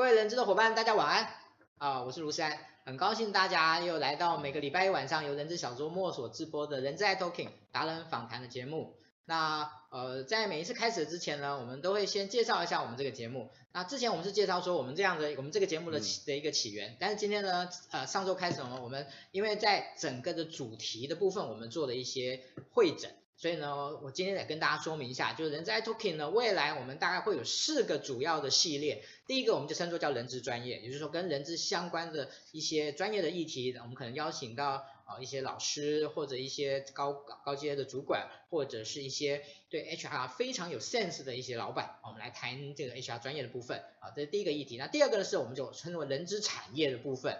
各位人知的伙伴，大家晚安啊！我是卢山，很高兴大家又来到每个礼拜一晚上由人资小周末所直播的人资 iTalking 达人访谈的节目。那呃，在每一次开始之前呢，我们都会先介绍一下我们这个节目。那之前我们是介绍说我们这样的我们这个节目的起的一个起源，但是今天呢，呃，上周开始呢，我们因为在整个的主题的部分，我们做了一些汇整。所以呢，我今天得跟大家说明一下，就是人资 iTalking 呢，未来我们大概会有四个主要的系列。第一个，我们就称作叫人资专业，也就是说跟人资相关的一些专业的议题，我们可能邀请到啊一些老师或者一些高高阶的主管，或者是一些对 HR 非常有 sense 的一些老板，我们来谈这个 HR 专业的部分啊，这是第一个议题。那第二个呢，是我们就称作人资产业的部分。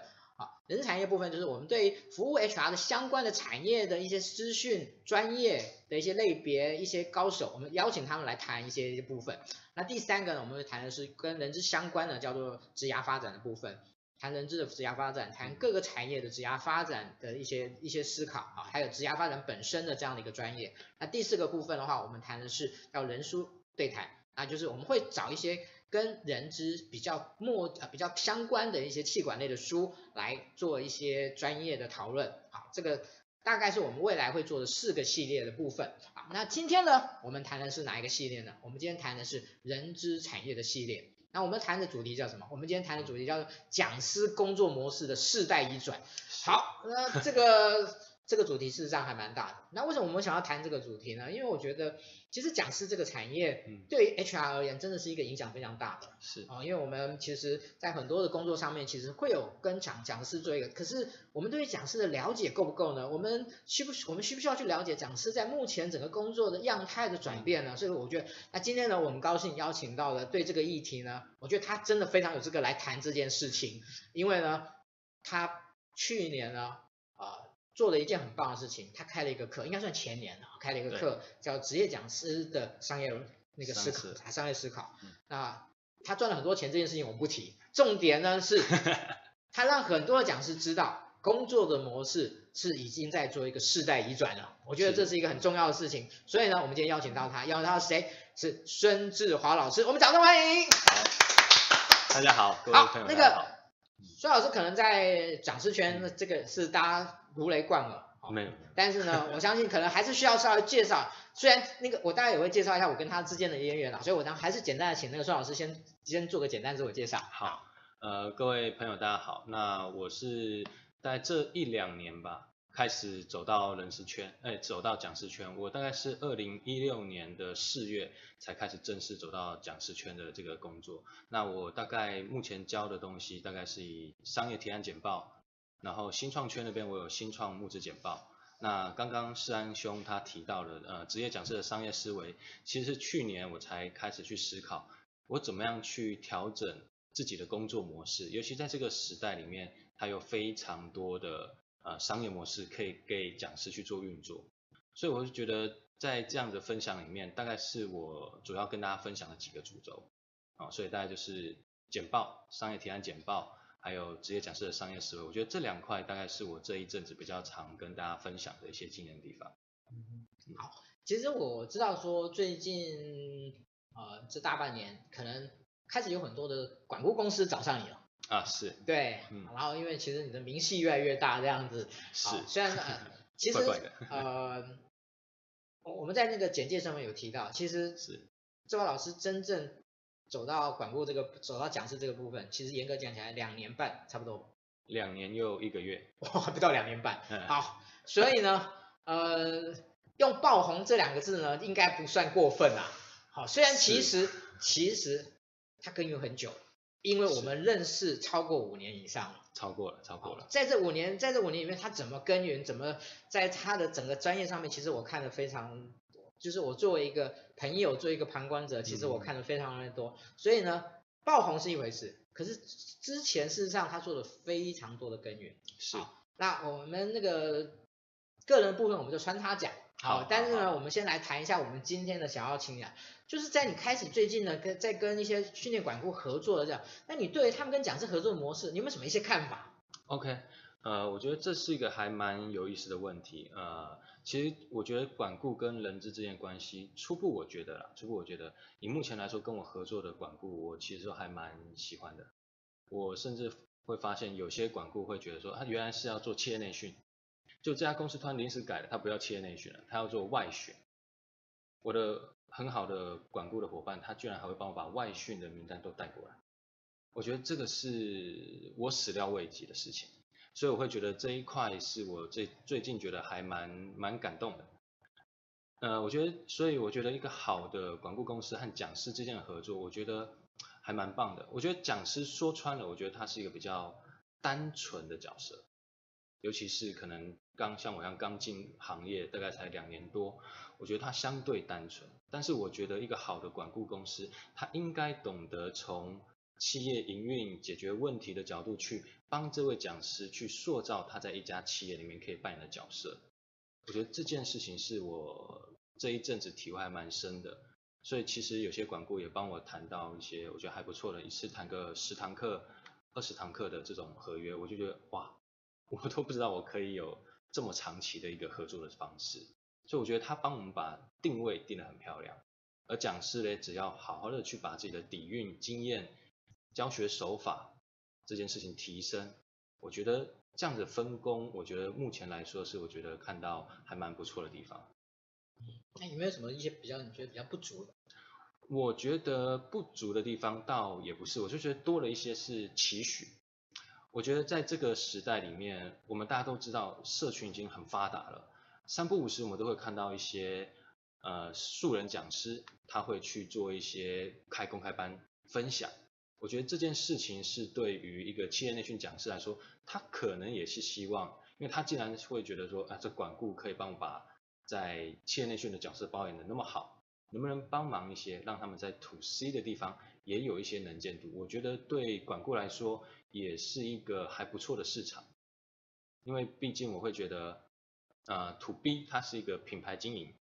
人产业部分就是我们对服务 HR 的相关的产业的一些资讯、专业的一些类别、一些高手，我们邀请他们来谈一些一些部分。那第三个呢，我们会谈的是跟人资相关的，叫做职涯发展的部分，谈人资的职涯发展，谈各个产业的职涯发展的一些一些思考啊，还有职涯发展本身的这样的一个专业。那第四个部分的话，我们谈的是叫人书对谈，那就是我们会找一些。跟人资比较默呃比较相关的一些气管类的书来做一些专业的讨论，好，这个大概是我们未来会做的四个系列的部分，好，那今天呢，我们谈的是哪一个系列呢？我们今天谈的是人资产业的系列，那我们谈的主题叫什么？我们今天谈的主题叫做讲师工作模式的世代移转，好，那这个。这个主题事实上还蛮大的。那为什么我们想要谈这个主题呢？因为我觉得，其实讲师这个产业，对于 HR 而言，真的是一个影响非常大的。是啊，因为我们其实，在很多的工作上面，其实会有跟讲讲师做一个。可是，我们对于讲师的了解够不够呢？我们需不我们需不需要去了解讲师在目前整个工作的样态的转变呢？所以，我觉得，那今天呢，我们高兴邀请到了对这个议题呢，我觉得他真的非常有资格来谈这件事情。因为呢，他去年呢，啊。做了一件很棒的事情，他开了一个课，应该算前年了，开了一个课叫职业讲师的商业那个思考，商业思考。那他赚了很多钱这件事情我们不提，重点呢是，他让很多的讲师知道工作的模式是已经在做一个世代移转了，我觉得这是一个很重要的事情。所以呢，我们今天邀请到他，邀请到谁？是孙志华老师，我们掌声欢迎。大家好，各位朋友，那个孙老师可能在讲师圈，这个是大家。如雷贯耳，没有。但是呢，我相信可能还是需要稍微介绍。虽然那个我大概也会介绍一下我跟他之间的渊源啦，所以我当还是简单的请那个孙老师先先做个简单自我介绍。好，呃，各位朋友大家好，那我是在这一两年吧，开始走到人事圈，哎，走到讲师圈。我大概是二零一六年的四月才开始正式走到讲师圈的这个工作。那我大概目前教的东西，大概是以商业提案简报。然后新创圈那边我有新创募资简报，那刚刚世安兄他提到了呃职业讲师的商业思维，其实是去年我才开始去思考，我怎么样去调整自己的工作模式，尤其在这个时代里面，它有非常多的呃商业模式可以给讲师去做运作，所以我就觉得在这样的分享里面，大概是我主要跟大家分享的几个主轴，啊，所以大概就是简报、商业提案简报。还有职业讲师的商业思维，我觉得这两块大概是我这一阵子比较常跟大家分享的一些经验地方。嗯，好，其实我知道说最近呃这大半年可能开始有很多的管顾公司找上你了。啊，是。对，嗯，然后因为其实你的名气越来越大这样子，是。虽然呃 其实怪怪的呃我们在那个简介上面有提到，其实是周华老师真正。走到管顾这个，走到讲师这个部分，其实严格讲起来，两年半差不多。两年又一个月，哇，不到两年半。好，所以呢，呃，用爆红这两个字呢，应该不算过分啊。好，虽然其实其实它耕耘很久，因为我们认识超过五年以上了。超过了，超过了。在这五年，在这五年里面，他怎么耕耘，怎么在他的整个专业上面，其实我看的非常。就是我作为一个朋友，作为一个旁观者，其实我看的非常的多，所以呢，爆红是一回事，可是之前事实上他做了非常多的耕耘。是。那我们那个个人部分我们就穿插讲。好。但是呢，我们先来谈一下我们今天的想要请讲，就是在你开始最近呢，跟在跟一些训练管顾合作的这样，那你对他们跟讲师合作的模式，你有没有什么一些看法？OK，呃，我觉得这是一个还蛮有意思的问题，呃。其实我觉得管顾跟人资之间关系，初步我觉得啦，初步我觉得以目前来说跟我合作的管顾，我其实还蛮喜欢的。我甚至会发现有些管顾会觉得说，他原来是要做企业内训，就这家公司突然临时改了，他不要企业内训了，他要做外训。我的很好的管顾的伙伴，他居然还会帮我把外训的名单都带过来，我觉得这个是我始料未及的事情，所以我会觉得这一块是我最最近觉得还蛮蛮感动的。呃，我觉得，所以我觉得一个好的管顾公司和讲师之间的合作，我觉得还蛮棒的。我觉得讲师说穿了，我觉得他是一个比较单纯的角色，尤其是可能刚像我一样刚进行业，大概才两年多。我觉得他相对单纯，但是我觉得一个好的管顾公司，他应该懂得从企业营运解决问题的角度去帮这位讲师去塑造他在一家企业里面可以扮演的角色。我觉得这件事情是我这一阵子体会还蛮深的，所以其实有些管顾也帮我谈到一些我觉得还不错的，一次谈个十堂课、二十堂课的这种合约，我就觉得哇，我都不知道我可以有这么长期的一个合作的方式。所以我觉得他帮我们把定位定得很漂亮，而讲师呢，只要好好的去把自己的底蕴、经验、教学手法这件事情提升，我觉得这样子分工，我觉得目前来说是我觉得看到还蛮不错的地方。那有没有什么一些比较你觉得比较不足的？我觉得不足的地方倒也不是，我就觉得多了一些是期许。我觉得在这个时代里面，我们大家都知道社群已经很发达了。三不五时，我们都会看到一些呃素人讲师，他会去做一些开公开班分享。我觉得这件事情是对于一个企业内训讲师来说，他可能也是希望，因为他既然会觉得说，啊，这管顾可以帮我把在企业内训的角色包演的那么好，能不能帮忙一些，让他们在 to C 的地方也有一些能见度？我觉得对管顾来说也是一个还不错的市场，因为毕竟我会觉得。呃，to B 它是一个品牌经营，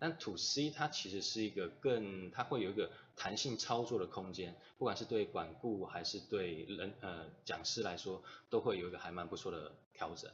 但 to C 它其实是一个更，它会有一个弹性操作的空间，不管是对管顾还是对人呃讲师来说，都会有一个还蛮不错的调整。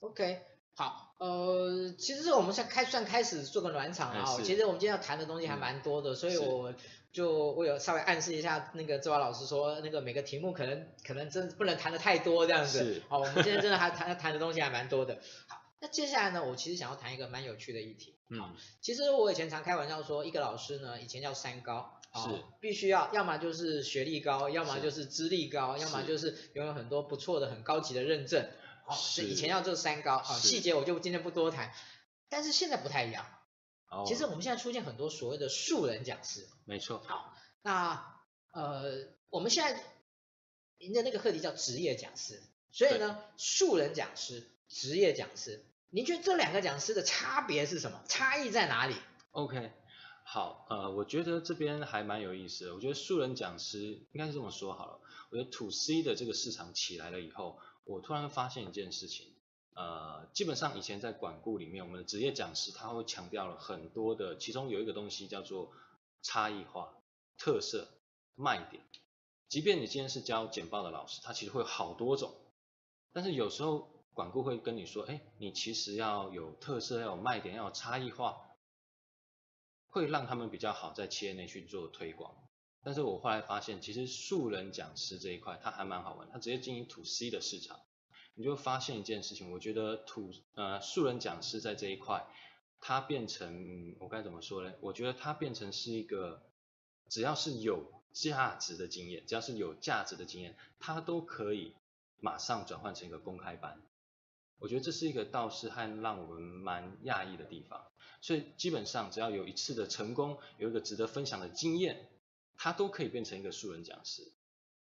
OK，好，呃，其实我们先开算开始做个暖场啊，其实我们今天要谈的东西还蛮多的，嗯、所以我。就我有稍微暗示一下，那个志华老师说，那个每个题目可能可能真不能谈的太多这样子。是。好，我们今天真的还谈 谈的东西还蛮多的。好，那接下来呢，我其实想要谈一个蛮有趣的议题。嗯。其实我以前常开玩笑说，一个老师呢，以前叫三高。是。必须要，要么就是学历高，要么就是资历高，要么就是拥有很多不错的、很高级的认证。好，是以前要做三高。啊，细节我就今天不多谈。但是现在不太一样。哦。其实我们现在出现很多所谓的素人讲师。没错。好，那呃，我们现在您的那个课题叫职业讲师，所以呢，素人讲师、职业讲师，您觉得这两个讲师的差别是什么？差异在哪里？OK，好，呃，我觉得这边还蛮有意思的。我觉得素人讲师应该是这么说好了。我觉得 To C 的这个市场起来了以后，我突然发现一件事情，呃，基本上以前在管顾里面，我们的职业讲师他会强调了很多的，其中有一个东西叫做。差异化、特色、卖点，即便你今天是教简报的老师，他其实会有好多种。但是有时候管顾会跟你说，哎，你其实要有特色，要有卖点，要有差异化，会让他们比较好在企业内去做推广。但是我后来发现，其实素人讲师这一块，它还蛮好玩，它直接经营 to C 的市场，你就发现一件事情，我觉得土呃素人讲师在这一块。它变成我该怎么说呢？我觉得它变成是一个，只要是有价值的经验，只要是有价值的经验，它都可以马上转换成一个公开班。我觉得这是一个倒是还让我们蛮讶异的地方。所以基本上只要有一次的成功，有一个值得分享的经验，他都可以变成一个素人讲师。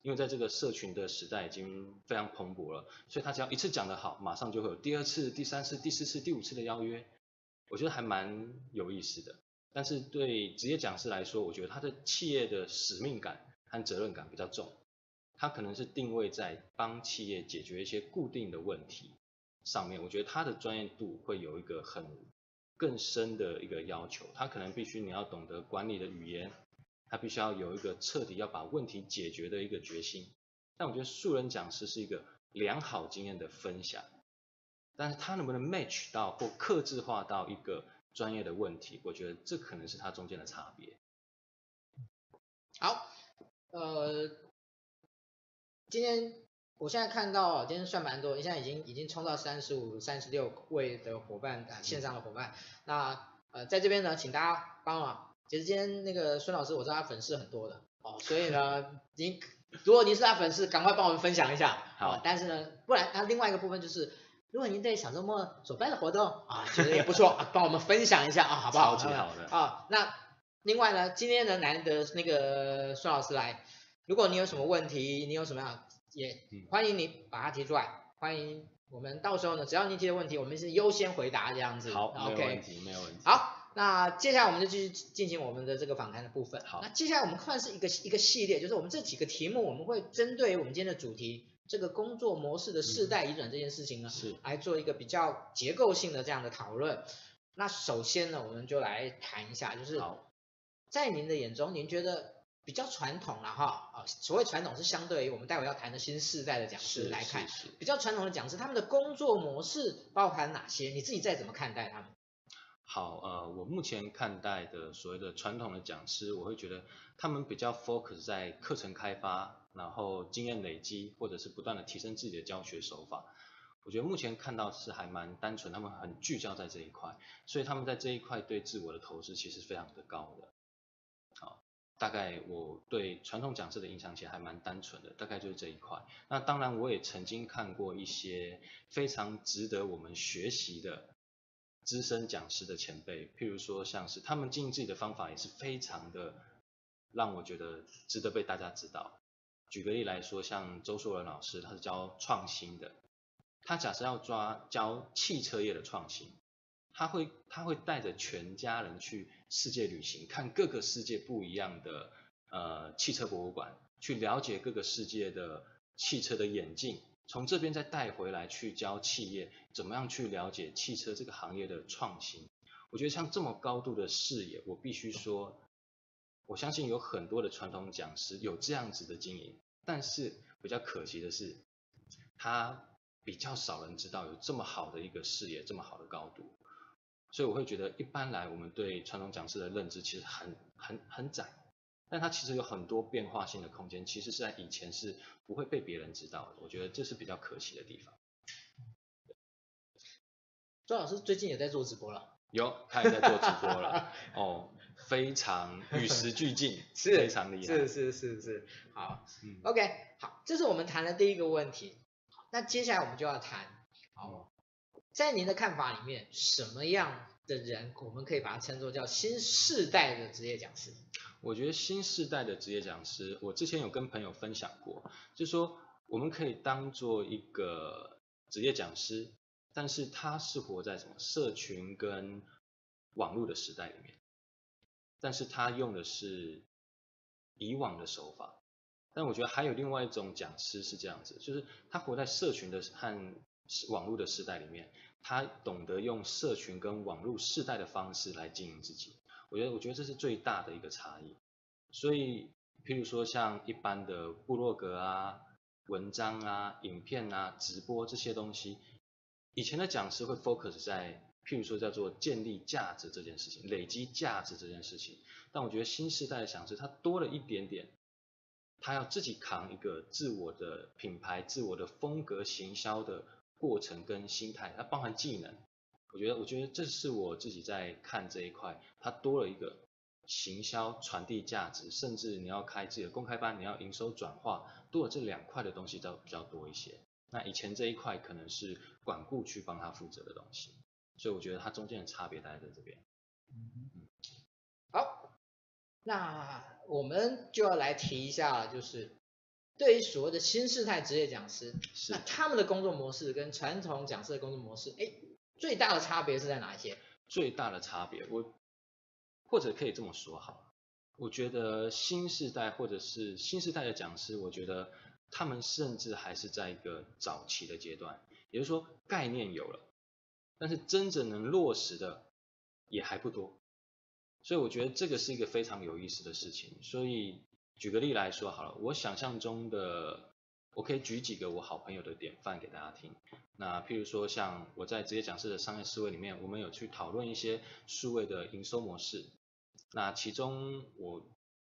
因为在这个社群的时代已经非常蓬勃了，所以他只要一次讲得好，马上就会有第二次、第三次、第四次、第五次的邀约。我觉得还蛮有意思的，但是对职业讲师来说，我觉得他的企业的使命感和责任感比较重，他可能是定位在帮企业解决一些固定的问题上面，我觉得他的专业度会有一个很更深的一个要求，他可能必须你要懂得管理的语言，他必须要有一个彻底要把问题解决的一个决心，但我觉得素人讲师是一个良好经验的分享。但是他能不能 match 到或克制化到一个专业的问题，我觉得这可能是他中间的差别。好，呃，今天我现在看到今天算蛮多，现在已经已经冲到三十五、三十六位的伙伴啊，线上的伙伴。那呃，在这边呢，请大家帮忙。其实今天那个孙老师，我知道他粉丝很多的哦，所以呢，您如果您是他粉丝，赶快帮我们分享一下。好，但是呢，不然他另外一个部分就是，如果您对小周末所办的活动啊，觉得也不错，帮我们分享一下啊，好不好？超级好的。啊，那另外呢，今天呢难得那个孙老师来，如果你有什么问题，你有什么样也欢迎你把它提出来，欢迎我们到时候呢，只要你提的问题，我们是优先回答这样子。好，没有问题，没有问题。好。那接下来我们就继续进行我们的这个访谈的部分。好，那接下来我们看是一个一个系列，就是我们这几个题目，我们会针对我们今天的主题，这个工作模式的世代移转这件事情呢，是来做一个比较结构性的这样的讨论。那首先呢，我们就来谈一下，就是在您的眼中，您觉得比较传统了哈啊，所谓传统是相对于我们待会要谈的新世代的讲师来看，比较传统的讲师，他们的工作模式包含哪些？你自己再怎么看待他们？好，呃，我目前看待的所谓的传统的讲师，我会觉得他们比较 focus 在课程开发，然后经验累积，或者是不断的提升自己的教学手法。我觉得目前看到是还蛮单纯，他们很聚焦在这一块，所以他们在这一块对自我的投资其实非常的高的。好，大概我对传统讲师的印象其实还蛮单纯的，大概就是这一块。那当然我也曾经看过一些非常值得我们学习的。资深讲师的前辈，譬如说像是他们经营自己的方法也是非常的让我觉得值得被大家知道。举个例来说，像周硕仁老师，他是教创新的，他假设要抓教汽车业的创新，他会他会带着全家人去世界旅行，看各个世界不一样的呃汽车博物馆，去了解各个世界的汽车的演进。从这边再带回来去教企业怎么样去了解汽车这个行业的创新，我觉得像这么高度的视野，我必须说，我相信有很多的传统讲师有这样子的经营，但是比较可惜的是，他比较少人知道有这么好的一个视野，这么好的高度，所以我会觉得一般来我们对传统讲师的认知其实很很很窄。但它其实有很多变化性的空间，其实是在以前是不会被别人知道的，我觉得这是比较可惜的地方。周老师最近也在做直播了，有，他也在做直播了，哦，非常与时俱进，是非常厉害，是是是是，好，嗯，OK，好，这是我们谈的第一个问题，那接下来我们就要谈，哦，在您的看法里面，什么样的人我们可以把它称作叫新世代的职业讲师？我觉得新世代的职业讲师，我之前有跟朋友分享过，就说我们可以当做一个职业讲师，但是他是活在什么社群跟网络的时代里面，但是他用的是以往的手法，但我觉得还有另外一种讲师是这样子，就是他活在社群的和网络的时代里面，他懂得用社群跟网络世代的方式来经营自己。我觉得，我觉得这是最大的一个差异。所以，譬如说像一般的部落格啊、文章啊、影片啊、直播这些东西，以前的讲师会 focus 在譬如说叫做建立价值这件事情、累积价值这件事情。但我觉得新时代的讲师他多了一点点，他要自己扛一个自我的品牌、自我的风格行销的过程跟心态，它包含技能。我觉得，我觉得这是我自己在看这一块，它多了一个行销传递价值，甚至你要开自己的公开班，你要营收转化，多了这两块的东西都比较多一些。那以前这一块可能是管顾去帮他负责的东西，所以我觉得它中间的差别大概在这边。嗯，好，那我们就要来提一下，就是对于所谓的新世代职业讲师，那他们的工作模式跟传统讲师的工作模式，哎。最大的差别是在哪一些？最大的差别，我或者可以这么说哈，我觉得新时代或者是新时代的讲师，我觉得他们甚至还是在一个早期的阶段，也就是说概念有了，但是真正能落实的也还不多，所以我觉得这个是一个非常有意思的事情。所以举个例来说好了，我想象中的。我可以举几个我好朋友的典范给大家听。那譬如说，像我在职业讲师的商业思维里面，我们有去讨论一些数位的营收模式。那其中我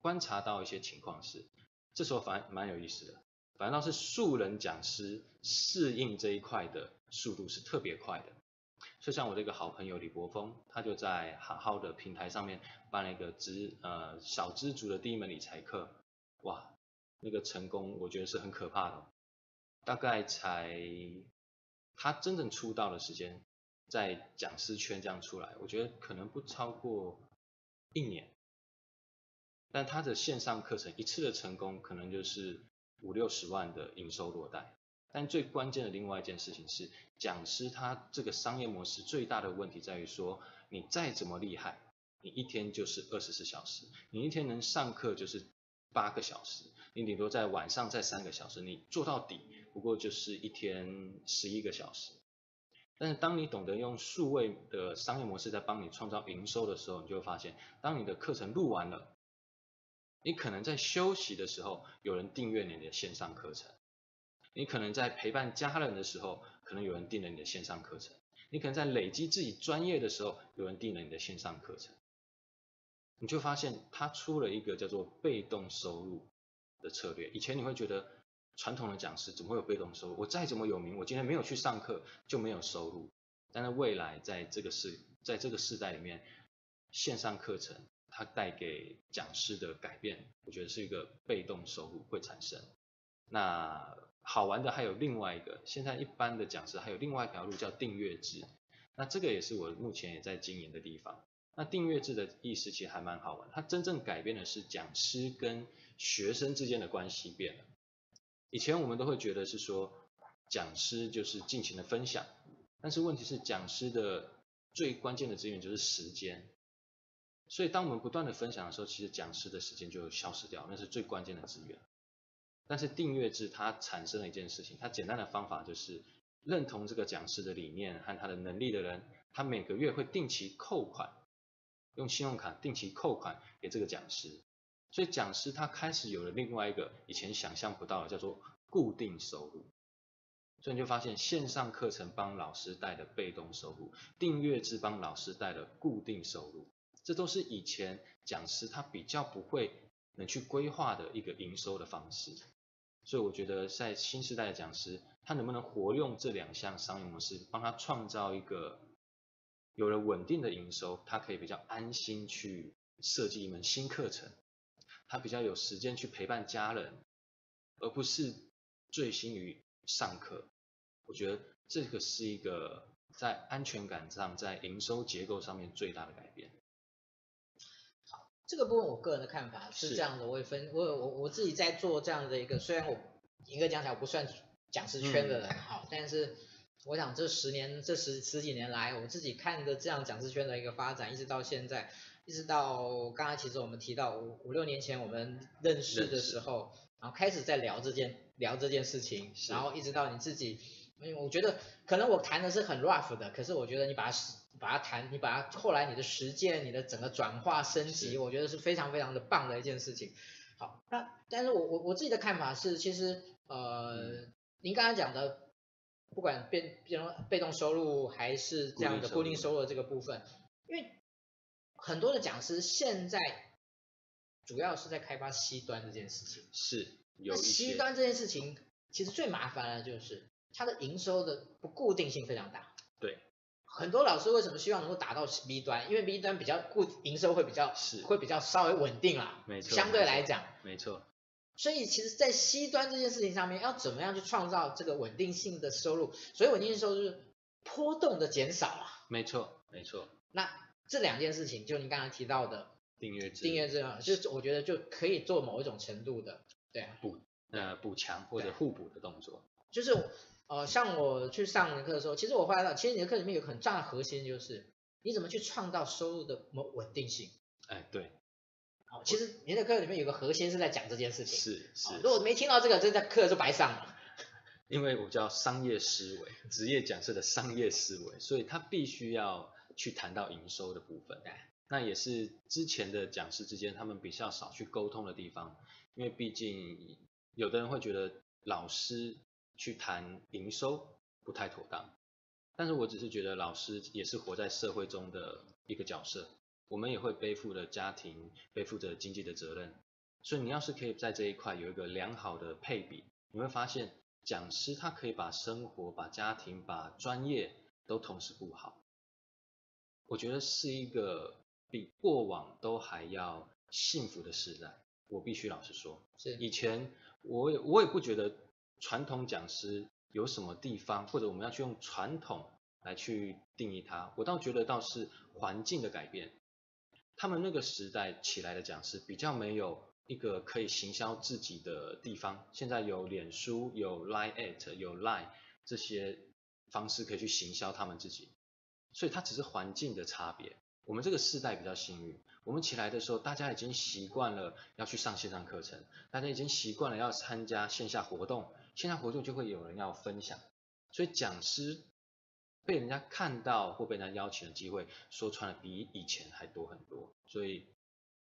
观察到一些情况是，这时候反而蛮有意思的，反倒是素人讲师适应这一块的速度是特别快的。就像我的一个好朋友李博峰，他就在好好的平台上面办了一个知呃小资族的第一门理财课，哇，那个成功我觉得是很可怕的，大概才他真正出道的时间，在讲师圈这样出来，我觉得可能不超过一年，但他的线上课程一次的成功可能就是五六十万的营收落袋。但最关键的另外一件事情是，讲师他这个商业模式最大的问题在于说，你再怎么厉害，你一天就是二十四小时，你一天能上课就是八个小时，你顶多在晚上再三个小时，你做到底不过就是一天十一个小时。但是当你懂得用数位的商业模式在帮你创造营收的时候，你就会发现，当你的课程录完了，你可能在休息的时候，有人订阅你的线上课程。你可能在陪伴家人的时候，可能有人订了你的线上课程；你可能在累积自己专业的时候，有人订了你的线上课程。你就发现他出了一个叫做被动收入的策略。以前你会觉得传统的讲师怎么会有被动收入？我再怎么有名，我今天没有去上课就没有收入。但是未来在这个世在这个世代里面，线上课程它带给讲师的改变，我觉得是一个被动收入会产生。那好玩的还有另外一个，现在一般的讲师还有另外一条路叫订阅制，那这个也是我目前也在经营的地方。那订阅制的意思其实还蛮好玩，它真正改变的是讲师跟学生之间的关系变了。以前我们都会觉得是说讲师就是尽情的分享，但是问题是讲师的最关键的资源就是时间，所以当我们不断的分享的时候，其实讲师的时间就消失掉，那是最关键的资源。但是订阅制它产生了一件事情，它简单的方法就是认同这个讲师的理念和他的能力的人，他每个月会定期扣款，用信用卡定期扣款给这个讲师，所以讲师他开始有了另外一个以前想象不到的叫做固定收入，所以你就发现线上课程帮老师带的被动收入，订阅制帮老师带的固定收入，这都是以前讲师他比较不会能去规划的一个营收的方式。所以我觉得在新时代的讲师，他能不能活用这两项商业模式，帮他创造一个有了稳定的营收，他可以比较安心去设计一门新课程，他比较有时间去陪伴家人，而不是醉心于上课。我觉得这个是一个在安全感上，在营收结构上面最大的改变。好这个部分我个人的看法是这样的，我也分我我我自己在做这样的一个，虽然我严格讲起来我不算讲师圈的人哈，嗯，但是我想这十年这十十几年来，我自己看着这样讲师圈的一个发展，一直到现在，一直到刚才其实我们提到五五六年前我们认识的时候，然后开始在聊这件聊这件事情，然后一直到你自己，因为我觉得可能我谈的是很 rough 的，可是我觉得你把它。把它谈，你把它后来你的实践，你的整个转化升级，我觉得是非常非常的棒的一件事情。好，那但是我我我自己的看法是，其实呃，嗯、您刚才讲的，不管变变成被动收入还是这样的固定收入的这个部分，因为很多的讲师现在主要是在开发 C 端这件事情。是，有。C 端这件事情其实最麻烦的就是它的营收的不固定性非常大。对。很多老师为什么希望能够达到 B 端？因为 B 端比较固营收会比较是会比较稍微稳定啦，没错，相对来讲，没错。所以其实，在 C 端这件事情上面，要怎么样去创造这个稳定性的收入？所以稳定性收入是波动的减少啊。没错，没错。那这两件事情，就你刚才提到的订阅制，订阅制啊，就是我觉得就可以做某一种程度的，对啊，补呃补强或者互补的动作，就是。呃，像我去上你的课的时候，其实我发现到，其实你的课里面有很重要的核心，就是你怎么去创造收入的稳稳定性。哎，对。好，其实您的课里面有个核心是在讲这件事情。是是。如果没听到这个，这课就白上了。因为我叫商业思维，职业讲师的商业思维，所以他必须要去谈到营收的部分。对。那也是之前的讲师之间他们比较少去沟通的地方，因为毕竟有的人会觉得老师。去谈营收不太妥当，但是我只是觉得老师也是活在社会中的一个角色，我们也会背负着家庭，背负着经济的责任，所以你要是可以在这一块有一个良好的配比，你会发现讲师他可以把生活、把家庭、把专业都同时顾好。我觉得是一个比过往都还要幸福的时代。我必须老实说，是以前我也我也不觉得传统讲师有什么地方，或者我们要去用传统来去定义它。我倒觉得倒是环境的改变，他们那个时代起来的讲师比较没有一个可以行销自己的地方。现在有脸书、有 Line at 有 Line 这些方式可以去行销他们自己，所以它只是环境的差别。我们这个世代比较幸运。我们起来的时候，大家已经习惯了要去上线上课程，大家已经习惯了要参加线下活动，线下活动就会有人要分享，所以讲师被人家看到或被人家邀请的机会，说穿了比以前还多很多。所以，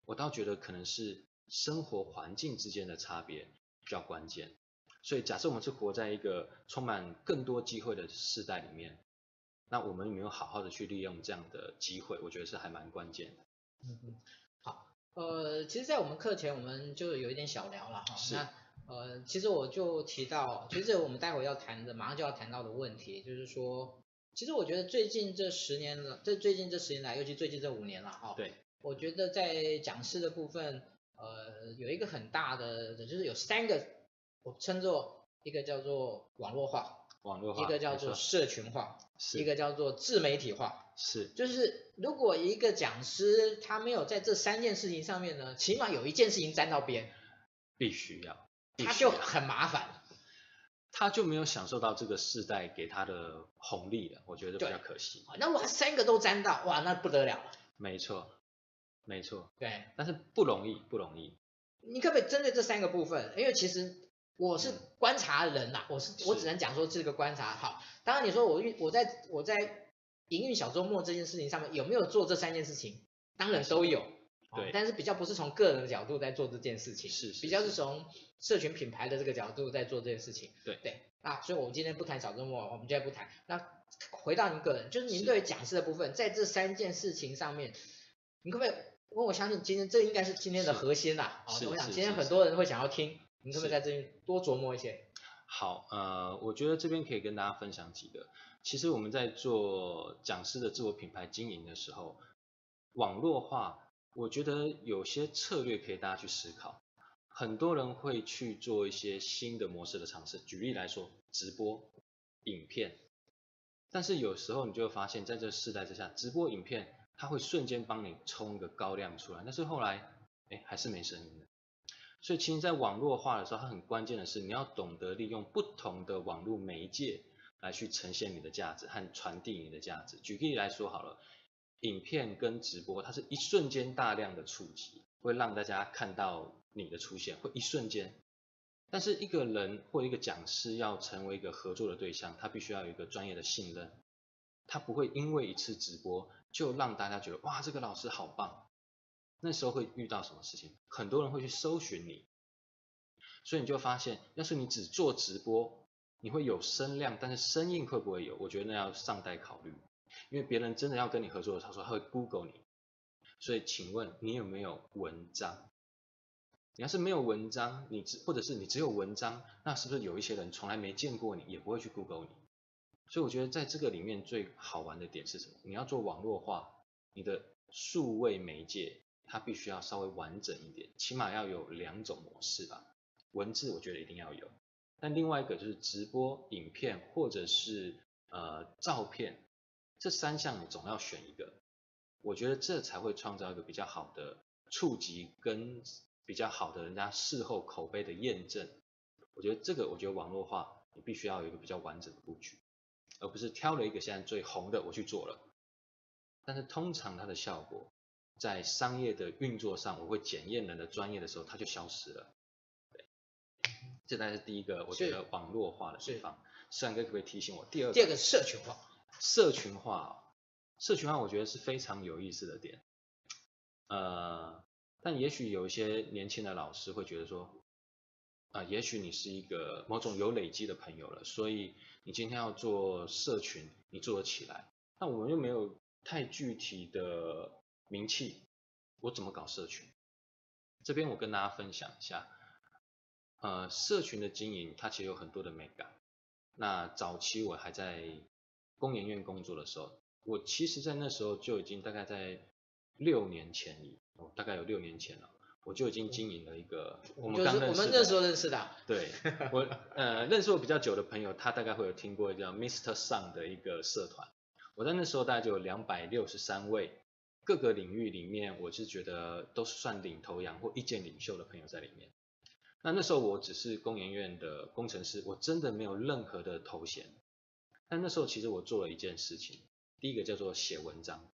我倒觉得可能是生活环境之间的差别比较关键。所以，假设我们是活在一个充满更多机会的世代里面，那我们有没有好好的去利用这样的机会？我觉得是还蛮关键的。嗯嗯，好，呃，其实，在我们课前我们就有一点小聊了哈。是。那呃，其实我就提到，其实我们待会要谈的，马上就要谈到的问题，就是说，其实我觉得最近这十年了，这最近这十年来，尤其最近这五年了哈。对。我觉得在讲师的部分，呃，有一个很大的，就是有三个，我称作一个叫做网络化。网络化，一个叫做社群化，是一个叫做自媒体化，是，就是如果一个讲师他没有在这三件事情上面呢，起码有一件事情沾到边，必须要，他就很麻烦，他就没有享受到这个世代给他的红利了，我觉得比较可惜。那我三个都沾到，哇，那不得了了。没错，没错，对，但是不容易，不容易。你可不可以针对这三个部分？因为其实。我是观察人呐、啊，我是我只能讲说这个观察好。当然你说我运我在我在营运小周末这件事情上面有没有做这三件事情？当然都有，对，但是比较不是从个人的角度在做这件事情，是，是，比较是从社群品牌的这个角度在做这件事情。对对，那所以我们今天不谈小周末，我们今天不谈。那回到您个人，就是您对讲师的部分，在这三件事情上面，你可不可以？因为我相信今天这应该是今天的核心啦。啊，我想今天很多人会想要听。你可不可以在这边多琢磨一些？好，呃，我觉得这边可以跟大家分享几个。其实我们在做讲师的自我品牌经营的时候，网络化，我觉得有些策略可以大家去思考。很多人会去做一些新的模式的尝试，举例来说，直播、影片。但是有时候你就会发现，在这个世代之下，直播影片它会瞬间帮你冲一个高亮出来，但是后来，哎，还是没声音的。所以，其实，在网络化的时候，它很关键的是，你要懂得利用不同的网络媒介来去呈现你的价值和传递你的价值。举例来说好了，影片跟直播，它是一瞬间大量的触及，会让大家看到你的出现，会一瞬间。但是，一个人或一个讲师要成为一个合作的对象，他必须要有一个专业的信任，他不会因为一次直播就让大家觉得哇，这个老师好棒。那时候会遇到什么事情？很多人会去搜寻你，所以你就发现，要是你只做直播，你会有声量，但是声音会不会有？我觉得那要尚待考虑，因为别人真的要跟你合作的时候，他说他会 Google 你。所以请问你有没有文章？你要是没有文章，你只或者是你只有文章，那是不是有一些人从来没见过你，也不会去 Google 你？所以我觉得在这个里面最好玩的点是什么？你要做网络化，你的数位媒介。它必须要稍微完整一点，起码要有两种模式吧。文字我觉得一定要有，但另外一个就是直播、影片或者是呃照片，这三项你总要选一个。我觉得这才会创造一个比较好的触及跟比较好的人家事后口碑的验证。我觉得这个，我觉得网络化你必须要有一个比较完整的布局，而不是挑了一个现在最红的我去做了，但是通常它的效果。在商业的运作上，我会检验人的专业的时候，它就消失了。对，这才是第一个，我觉得网络化的地方。世涵哥可不可以提醒我第二个？第二个社群化。社群化，社群化，我觉得是非常有意思的点。呃，但也许有一些年轻的老师会觉得说，啊、也许你是一个某种有累积的朋友了，所以你今天要做社群，你做得起来。那我们又没有太具体的。名气，我怎么搞社群？这边我跟大家分享一下，呃，社群的经营它其实有很多的美感。那早期我还在工研院工作的时候，我其实在那时候就已经大概在六年前，哦，大概有六年前了，我就已经经营了一个我们刚认识的，就是我们那时候认识的。对，我 呃认识我比较久的朋友，他大概会有听过叫 Mr. Sun 的一个社团。我在那时候大概就有两百六十三位，各个领域里面，我是觉得都是算领头羊或意见领袖的朋友在里面。那那时候我只是工研院的工程师，我真的没有任何的头衔。但那时候其实我做了一件事情，第一个叫做写文章，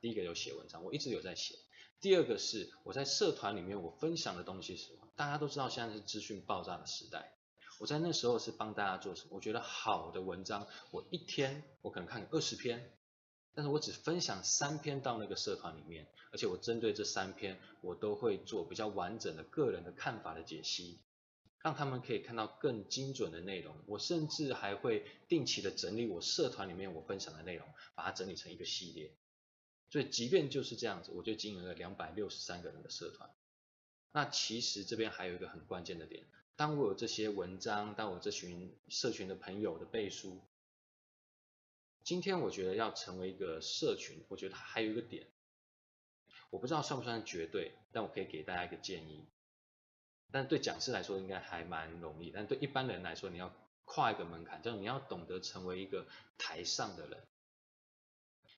第一个有写文章，我一直有在写。第二个是我在社团里面我分享的东西是什么？大家都知道现在是资讯爆炸的时代。我在那时候是帮大家做什么？我觉得好的文章，我一天我可能看二十篇，但是我只分享三篇到那个社团里面，而且我针对这三篇，我都会做比较完整的个人的看法的解析，让他们可以看到更精准的内容。我甚至还会定期的整理我社团里面我分享的内容，把它整理成一个系列。所以即便就是这样子，我就经营了两百六十三个人的社团。那其实这边还有一个很关键的点。当我有这些文章，当我这群社群的朋友的背书，今天我觉得要成为一个社群，我觉得它还有一个点，我不知道算不算绝对，但我可以给大家一个建议。但对讲师来说应该还蛮容易，但对一般人来说，你要跨一个门槛，就是你要懂得成为一个台上的人。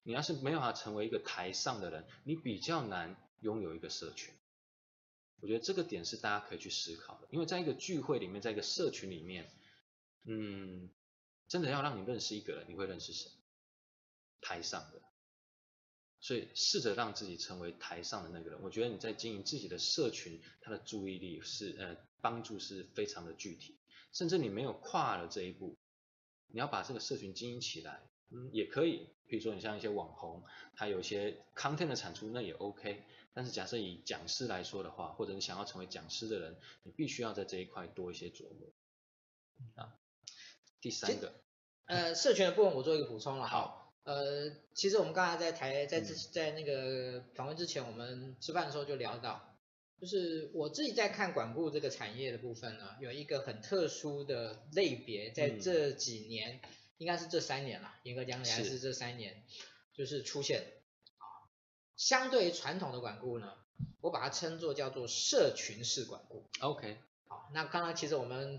你要是没有办法成为一个台上的人，你比较难拥有一个社群。我觉得这个点是大家可以去思考的，因为在一个聚会里面，在一个社群里面，嗯，真的要让你认识一个人，你会认识谁？台上的，所以试着让自己成为台上的那个人。我觉得你在经营自己的社群，他的注意力是呃帮助是非常的具体，甚至你没有跨了这一步，你要把这个社群经营起来，嗯，也可以。比如说你像一些网红，他有一些 content 的产出，那也 OK。但是假设以讲师来说的话，或者你想要成为讲师的人，你必须要在这一块多一些琢磨。啊，第三个，呃，社群的部分我做一个补充了。好，呃，其实我们刚才在台在在在那个访问之前，我们吃饭的时候就聊到，就是我自己在看管顾这个产业的部分呢，有一个很特殊的类别，在这几年，嗯、应该是这三年了，严格讲起来是这三年，就是出现啊。相对于传统的管顾呢，我把它称作叫做社群式管顾。OK，好，那刚刚其实我们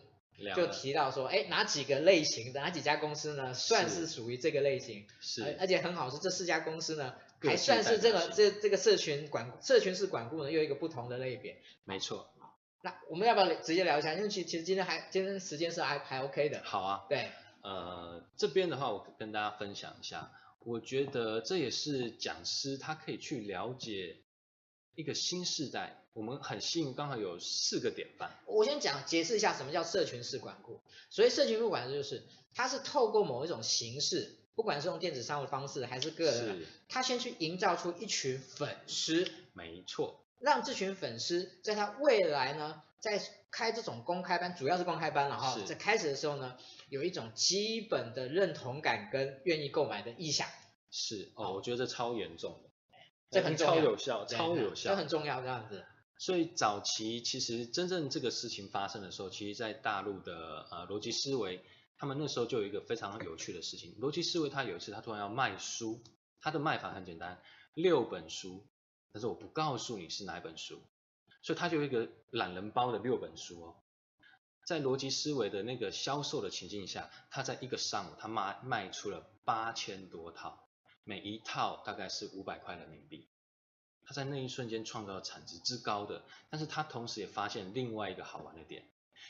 就提到说，哎，哪几个类型的哪几家公司呢，算是属于这个类型？是，而且很好是这四家公司呢，还算是这个这这个社群管社群式管顾呢，又一个不同的类别。没错。那我们要不要直接聊一下？因为其其实今天还今天时间是还还 OK 的。好啊。对。呃，这边的话，我跟大家分享一下。我觉得这也是讲师他可以去了解一个新时代。我们很幸运，刚好有四个典范。我先讲解释一下什么叫社群式管顾。所以社群式管顾就是，它是透过某一种形式，不管是用电子商务的方式还是个人，他先去营造出一群粉丝。没错。让这群粉丝在他未来呢，在开这种公开班，主要是公开班了哈，在开始的时候呢。有一种基本的认同感跟愿意购买的意向，是哦，我觉得这超严重的，这很超有效，超有效，这很重要这样子。所以早期其实真正这个事情发生的时候，其实在大陆的呃逻辑思维，他们那时候就有一个非常有趣的事情。逻辑思维他有一次他突然要卖书，他的卖法很简单，六本书，但是我不告诉你是哪本书，所以他就有一个懒人包的六本书哦。在逻辑思维的那个销售的情境下，他在一个上午，他卖卖出了八千多套，每一套大概是五百块人民币。他在那一瞬间创造了产值之高的，但是他同时也发现另外一个好玩的点，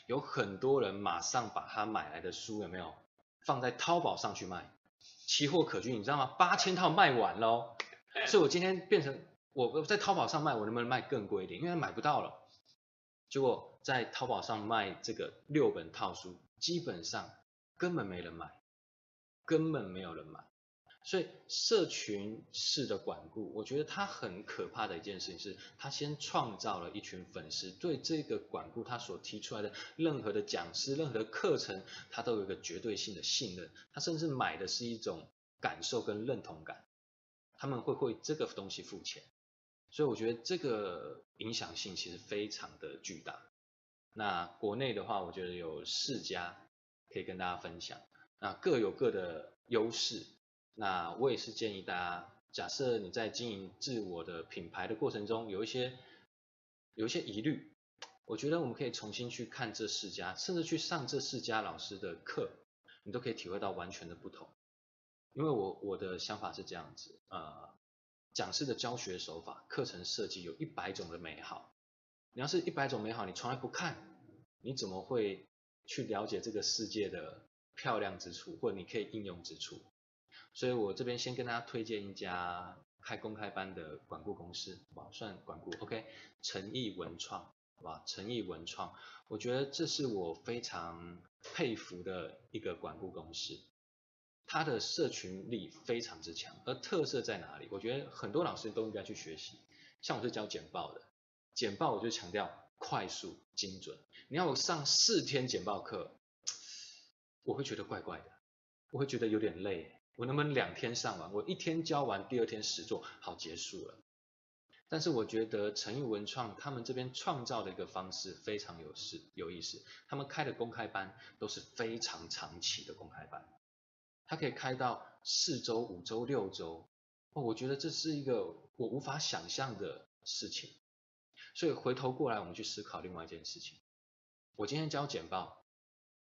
有很多人马上把他买来的书有没有放在淘宝上去卖，奇货可居，你知道吗？八千套卖完喽，所以我今天变成我在淘宝上卖，我能不能卖更贵一点？因为买不到了。结果在淘宝上卖这个六本套书，基本上根本没人买，根本没有人买。所以社群式的管顾，我觉得它很可怕的一件事情是，它先创造了一群粉丝，对这个管顾他所提出来的任何的讲师、任何的课程，他都有一个绝对性的信任，他甚至买的是一种感受跟认同感，他们会为这个东西付钱。所以我觉得这个影响性其实非常的巨大。那国内的话，我觉得有四家可以跟大家分享，那各有各的优势。那我也是建议大家，假设你在经营自我的品牌的过程中有一些有一些疑虑，我觉得我们可以重新去看这四家，甚至去上这四家老师的课，你都可以体会到完全的不同。因为我我的想法是这样子，呃，讲师的教学手法、课程设计有一百种的美好，你要是一百种美好，你从来不看，你怎么会去了解这个世界的漂亮之处，或者你可以应用之处？所以我这边先跟大家推荐一家开公开班的管顾公司，好吧，算管顾，OK，诚毅文创，好吧，诚毅文创，我觉得这是我非常佩服的一个管顾公司。它的社群力非常之强，而特色在哪里？我觉得很多老师都应该去学习。像我是教简报的，简报我就强调快速精准。你要我上四天简报课，我会觉得怪怪的，我会觉得有点累。我能不能两天上完？我一天教完，第二天实作，好结束了。但是我觉得诚毅文创他们这边创造的一个方式非常有事有意思，他们开的公开班都是非常长期的公开班。他可以开到四周、五周、六周，哦，我觉得这是一个我无法想象的事情。所以回头过来，我们去思考另外一件事情。我今天教简报，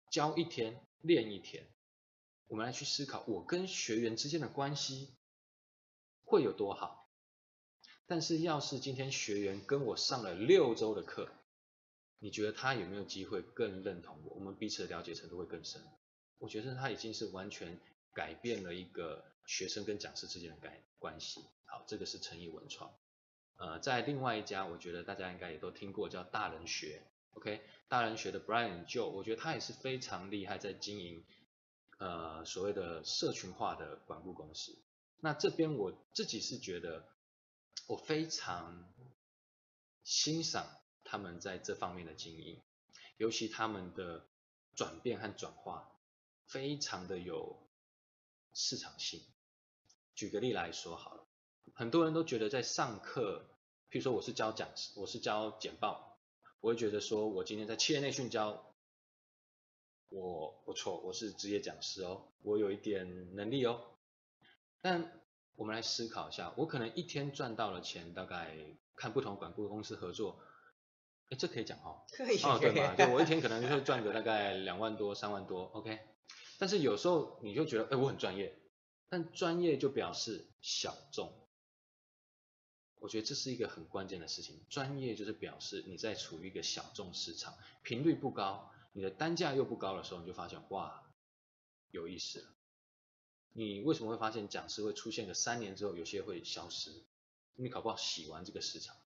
教一天，练一天，我们来去思考我跟学员之间的关系会有多好。但是要是今天学员跟我上了六周的课，你觉得他有没有机会更认同我？我们彼此的了解程度会更深。我觉得他已经是完全。改变了一个学生跟讲师之间的关关系。好，这个是诚毅文创。呃，在另外一家，我觉得大家应该也都听过，叫大人学。OK，大人学的 Brian Joe，我觉得他也是非常厉害，在经营呃所谓的社群化的管顾公司。那这边我自己是觉得，我非常欣赏他们在这方面的经营，尤其他们的转变和转化，非常的有。市场性，举个例来说好了，很多人都觉得在上课，譬如说我是教讲师，我是教简报，我会觉得说我今天在企业内训教，我不错，我是职业讲师哦，我有一点能力哦。但我们来思考一下，我可能一天赚到了钱，大概看不同管顾公司合作，哎，这可以讲哦，可以，哦，对吧？对，我一天可能就会赚个大概两万多、三万多，OK。但是有时候你就觉得，哎，我很专业，但专业就表示小众。我觉得这是一个很关键的事情，专业就是表示你在处于一个小众市场，频率不高，你的单价又不高的时候，你就发现，哇，有意思了。你为什么会发现讲师会出现个三年之后，有些会消失？你搞不好洗完这个市场。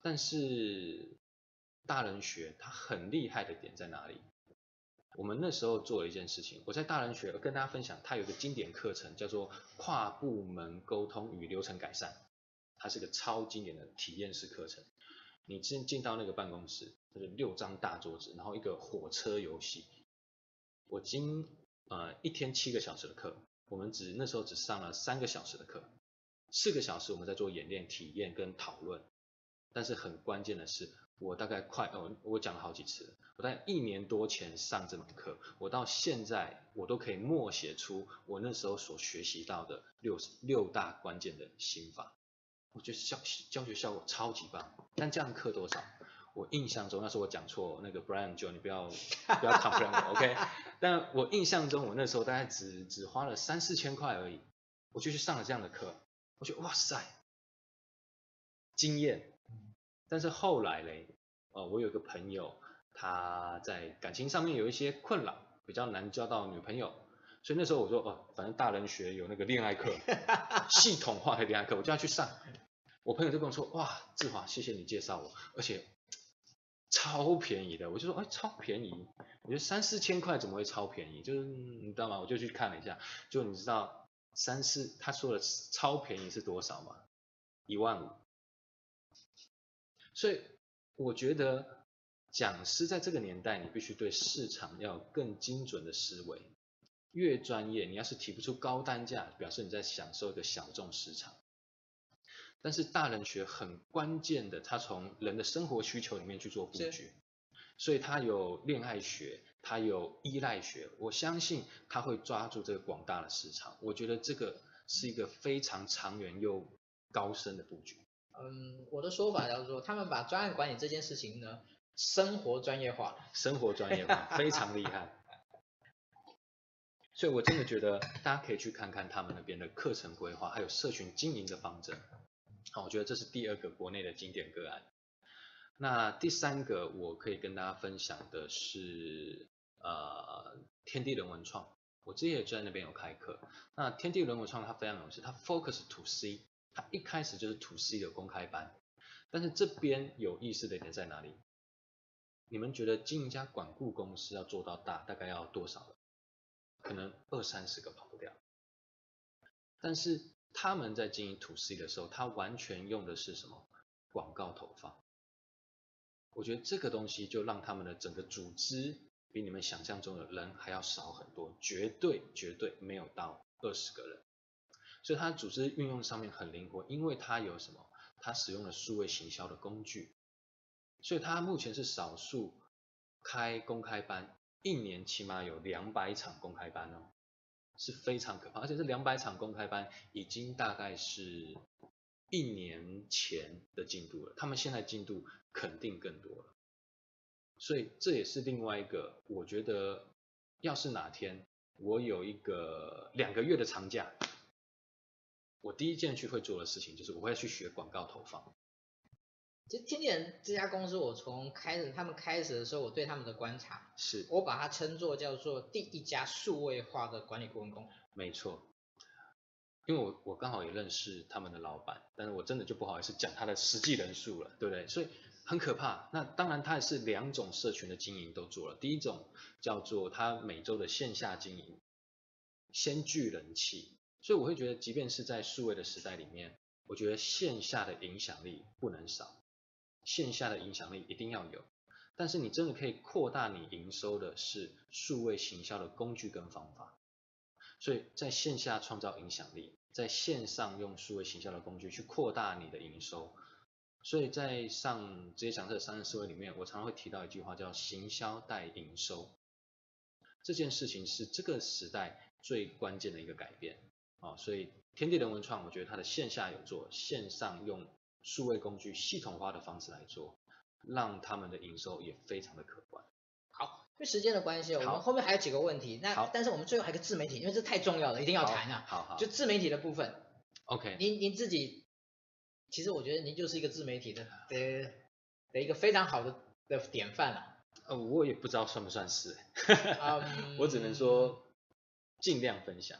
但是大人学它很厉害的点在哪里？我们那时候做了一件事情，我在大人学跟大家分享，它有个经典课程叫做跨部门沟通与流程改善，它是个超经典的体验式课程。你进进到那个办公室，就是六张大桌子，然后一个火车游戏。我今呃一天七个小时的课，我们只那时候只上了三个小时的课，四个小时我们在做演练、体验跟讨论。但是很关键的是。我大概快哦，我讲了好几次，我在一年多前上这门课，我到现在我都可以默写出我那时候所学习到的六六大关键的心法，我觉得教教学效果超级棒。但这样课多少？我印象中那时候我讲错，那个 Brian Joe 你不要 不要 complain 我，OK？但我印象中我那时候大概只只花了三四千块而已，我就去上了这样的课，我觉得哇塞，惊艳。但是后来嘞，呃，我有个朋友，他在感情上面有一些困扰，比较难交到女朋友，所以那时候我说，哦，反正大人学有那个恋爱课，系统化的恋爱课，我就要去上。我朋友就跟我说，哇，志华，谢谢你介绍我，而且超便宜的，我就说，哎，超便宜，我觉得三四千块怎么会超便宜？就是你知道吗？我就去看了一下，就你知道三四他说的超便宜是多少吗？一万五。所以我觉得讲师在这个年代，你必须对市场要有更精准的思维。越专业，你要是提不出高单价，表示你在享受一个小众市场。但是大人学很关键的，他从人的生活需求里面去做布局，所以他有恋爱学，他有依赖学，我相信他会抓住这个广大的市场。我觉得这个是一个非常长远又高深的布局。嗯，我的说法叫做，他们把专案管理这件事情呢，生活专业化，生活专业化非常厉害。所以我真的觉得大家可以去看看他们那边的课程规划，还有社群经营的方针。好，我觉得这是第二个国内的经典个案。那第三个我可以跟大家分享的是，呃，天地人文创，我之前也在那边有开课。那天地人文创它非常有趣，它 focus to C，它一开始就是 to C 的公开班。但是这边有意思的点在哪里？你们觉得经营一家管顾公司要做到大，大概要多少？可能二三十个跑不掉，但是他们在经营 to C 的时候，他完全用的是什么？广告投放。我觉得这个东西就让他们的整个组织比你们想象中的人还要少很多，绝对绝对没有到二十个人。所以他组织运用上面很灵活，因为他有什么？他使用了数位行销的工具，所以他目前是少数开公开班。一年起码有两百场公开班哦，是非常可怕，而且这两百场公开班已经大概是一年前的进度了，他们现在进度肯定更多了，所以这也是另外一个，我觉得要是哪天我有一个两个月的长假，我第一件去会做的事情就是我会去学广告投放。其实天这家公司，我从开始他们开始的时候，我对他们的观察，是我把它称作叫做第一家数位化的管理顾问公司。没错，因为我我刚好也认识他们的老板，但是我真的就不好意思讲他的实际人数了，对不对？所以很可怕。那当然他也是两种社群的经营都做了，第一种叫做他每周的线下经营，先聚人气。所以我会觉得，即便是在数位的时代里面，我觉得线下的影响力不能少。线下的影响力一定要有，但是你真的可以扩大你营收的是数位行销的工具跟方法，所以在线下创造影响力，在线上用数位行销的工具去扩大你的营收，所以在上这些讲课商业思维里面，我常常会提到一句话叫行销带营收，这件事情是这个时代最关键的一个改变。啊，所以天地人文创，我觉得它的线下有做，线上用。数位工具系统化的方式来做，让他们的营收也非常的可观。好，因为时间的关系，我们后面还有几个问题。那但是我们最后还有个自媒体，因为这太重要了，一定要谈啊。好好。就自媒体的部分。OK。您您自己，其实我觉得您就是一个自媒体的的的一个非常好的的典范了。呃，我也不知道算不算是，我只能说尽量分享。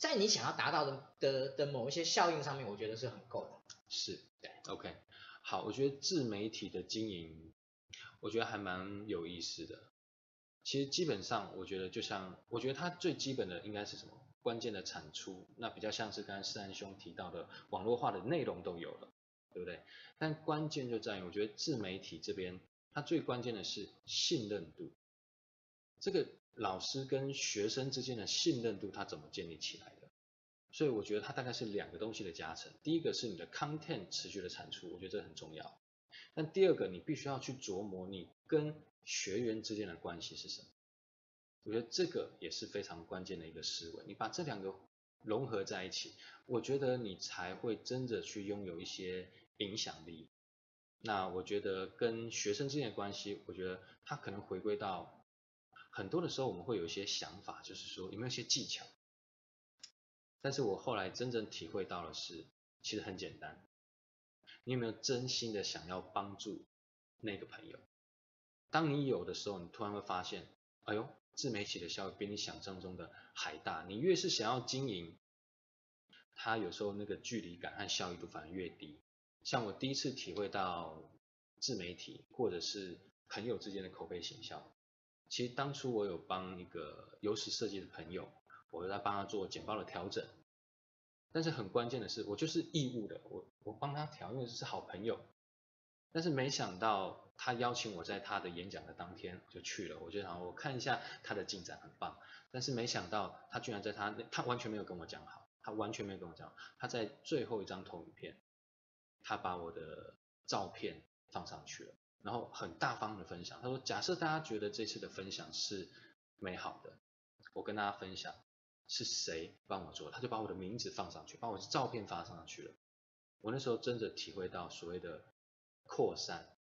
在你想要达到的的的某一些效应上面，我觉得是很够的。是，对，OK，好，我觉得自媒体的经营，我觉得还蛮有意思的。其实基本上，我觉得就像，我觉得它最基本的应该是什么？关键的产出，那比较像是刚才世安兄提到的网络化的内容都有了，对不对？但关键就在于，我觉得自媒体这边，它最关键的是信任度。这个。老师跟学生之间的信任度，他怎么建立起来的？所以我觉得它大概是两个东西的加成。第一个是你的 content 持续的产出，我觉得这很重要。但第二个，你必须要去琢磨你跟学员之间的关系是什么。我觉得这个也是非常关键的一个思维。你把这两个融合在一起，我觉得你才会真的去拥有一些影响力。那我觉得跟学生之间的关系，我觉得它可能回归到。很多的时候我们会有一些想法，就是说有没有一些技巧？但是我后来真正体会到的是，其实很简单。你有没有真心的想要帮助那个朋友？当你有的时候，你突然会发现，哎呦，自媒体的效益比你想象中的还大。你越是想要经营，它有时候那个距离感和效益度反而越低。像我第一次体会到自媒体或者是朋友之间的口碑行销。其实当初我有帮一个优势设计的朋友，我在帮他做简报的调整，但是很关键的是，我就是义务的，我我帮他调，因为是好朋友。但是没想到他邀请我在他的演讲的当天就去了，我就想我看一下他的进展很棒，但是没想到他居然在他那他完全没有跟我讲好，他完全没有跟我讲，他在最后一张投影片，他把我的照片放上去了，然后很大方的分享。他说，假设大家觉得这次的分享是美好的，我跟大家分享是谁帮我做，他就把我的名字放上去，把我的照片发上去了。我那时候真的体会到所谓的扩散，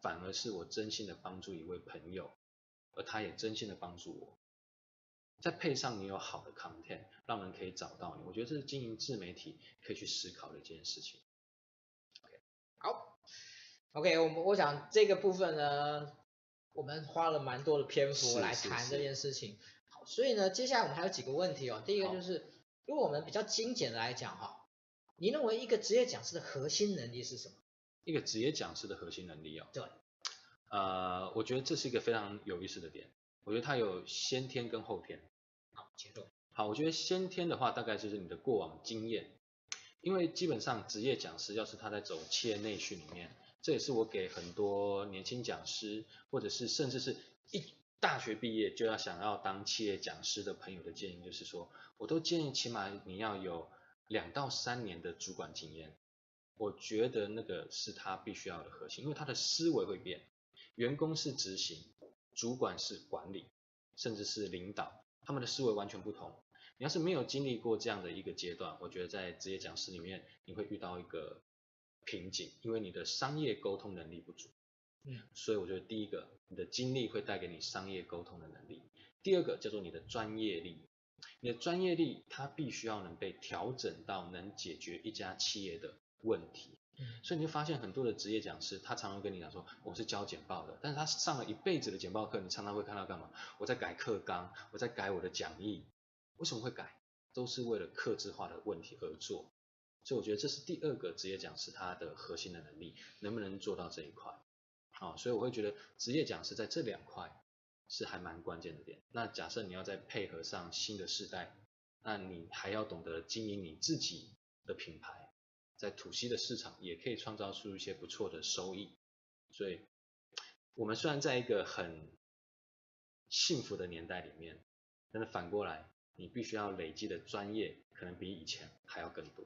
反而是我真心的帮助一位朋友，而他也真心的帮助我。再配上你有好的 content，让人可以找到你，我觉得这是经营自媒体可以去思考的一件事情。OK，好，OK，我们我想这个部分呢，我们花了蛮多的篇幅来谈这件事情。好，所以呢，接下来我们还有几个问题哦。第一个就是，如果我们比较精简的来讲哈，你认为一个职业讲师的核心能力是什么？一个职业讲师的核心能力哦。对。呃，我觉得这是一个非常有意思的点。我觉得它有先天跟后天。好，我觉得先天的话，大概就是你的过往经验，因为基本上职业讲师要是他在走企业内训里面，这也是我给很多年轻讲师，或者是甚至是一大学毕业就要想要当企业讲师的朋友的建议，就是说，我都建议起码你要有两到三年的主管经验，我觉得那个是他必须要的核心，因为他的思维会变，员工是执行，主管是管理，甚至是领导。他们的思维完全不同。你要是没有经历过这样的一个阶段，我觉得在职业讲师里面你会遇到一个瓶颈，因为你的商业沟通能力不足。嗯，所以我觉得第一个，你的经历会带给你商业沟通的能力。第二个叫做你的专业力，你的专业力它必须要能被调整到能解决一家企业的问题。所以你就发现很多的职业讲师，他常常跟你讲说，我是教简报的，但是他上了一辈子的简报课，你常常会看到干嘛？我在改课纲，我在改我的讲义，为什么会改？都是为了客制化的问题而做。所以我觉得这是第二个职业讲师他的核心的能力，能不能做到这一块？好，所以我会觉得职业讲师在这两块是还蛮关键的点。那假设你要再配合上新的世代，那你还要懂得经营你自己的品牌。在 to C 的市场也可以创造出一些不错的收益，所以我们虽然在一个很幸福的年代里面，但是反过来，你必须要累积的专业可能比以前还要更多。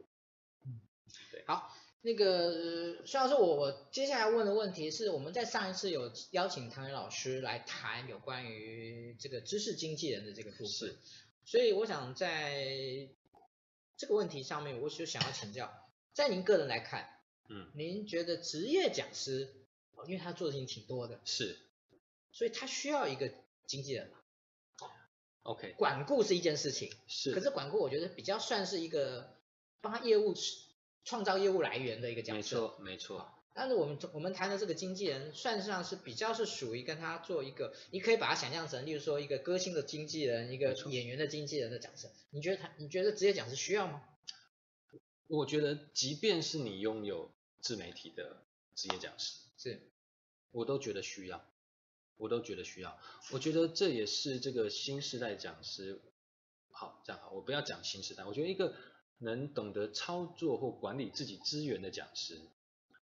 好，那个虽然说我我接下来问的问题是我们在上一次有邀请唐元老师来谈有关于这个知识经纪人的这个故事，是。所以我想在这个问题上面，我就想要请教。在您个人来看，嗯，您觉得职业讲师，因为他做的事情挺多的，是，所以他需要一个经纪人嘛？OK，管顾是一件事情，是，可是管顾我觉得比较算是一个帮他业务创造业务来源的一个角色，没错，没错。但是我们我们谈的这个经纪人，算上是比较是属于跟他做一个，你可以把它想象成，例如说一个歌星的经纪人，一个演员的经纪人的角色。你觉得他，你觉得职业讲师需要吗？我觉得，即便是你拥有自媒体的职业讲师，是，我都觉得需要，我都觉得需要。我觉得这也是这个新时代讲师，好，这样好，我不要讲新时代，我觉得一个能懂得操作或管理自己资源的讲师，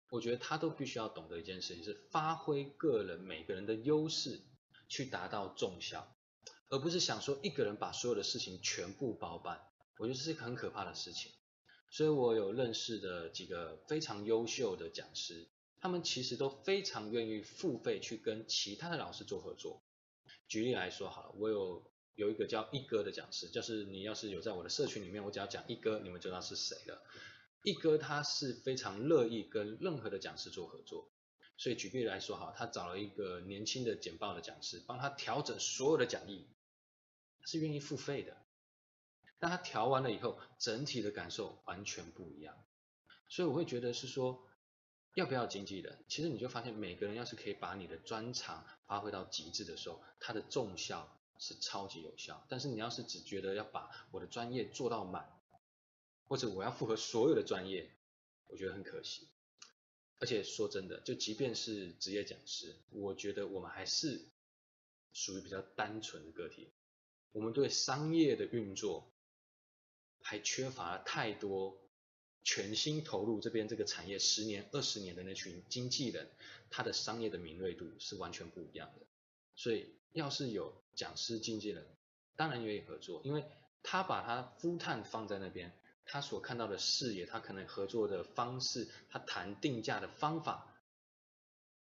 我觉得他都必须要懂得一件事情，是发挥个人每个人的优势，去达到综效，而不是想说一个人把所有的事情全部包办，我觉得这是一个很可怕的事情。所以我有认识的几个非常优秀的讲师，他们其实都非常愿意付费去跟其他的老师做合作。举例来说好了，我有有一个叫一哥的讲师，就是你要是有在我的社群里面，我只要讲一哥，你们就知道是谁了。一哥他是非常乐意跟任何的讲师做合作，所以举例来说哈，他找了一个年轻的简报的讲师，帮他调整所有的讲义，是愿意付费的。但他调完了以后，整体的感受完全不一样，所以我会觉得是说，要不要经纪人？其实你就发现，每个人要是可以把你的专长发挥到极致的时候，它的重效是超级有效。但是你要是只觉得要把我的专业做到满，或者我要符合所有的专业，我觉得很可惜。而且说真的，就即便是职业讲师，我觉得我们还是属于比较单纯的个体，我们对商业的运作。还缺乏太多全心投入这边这个产业十年、二十年的那群经纪人，他的商业的敏锐度是完全不一样的。所以，要是有讲师经纪人，当然愿意合作，因为他把他 full time 放在那边，他所看到的视野，他可能合作的方式，他谈定价的方法，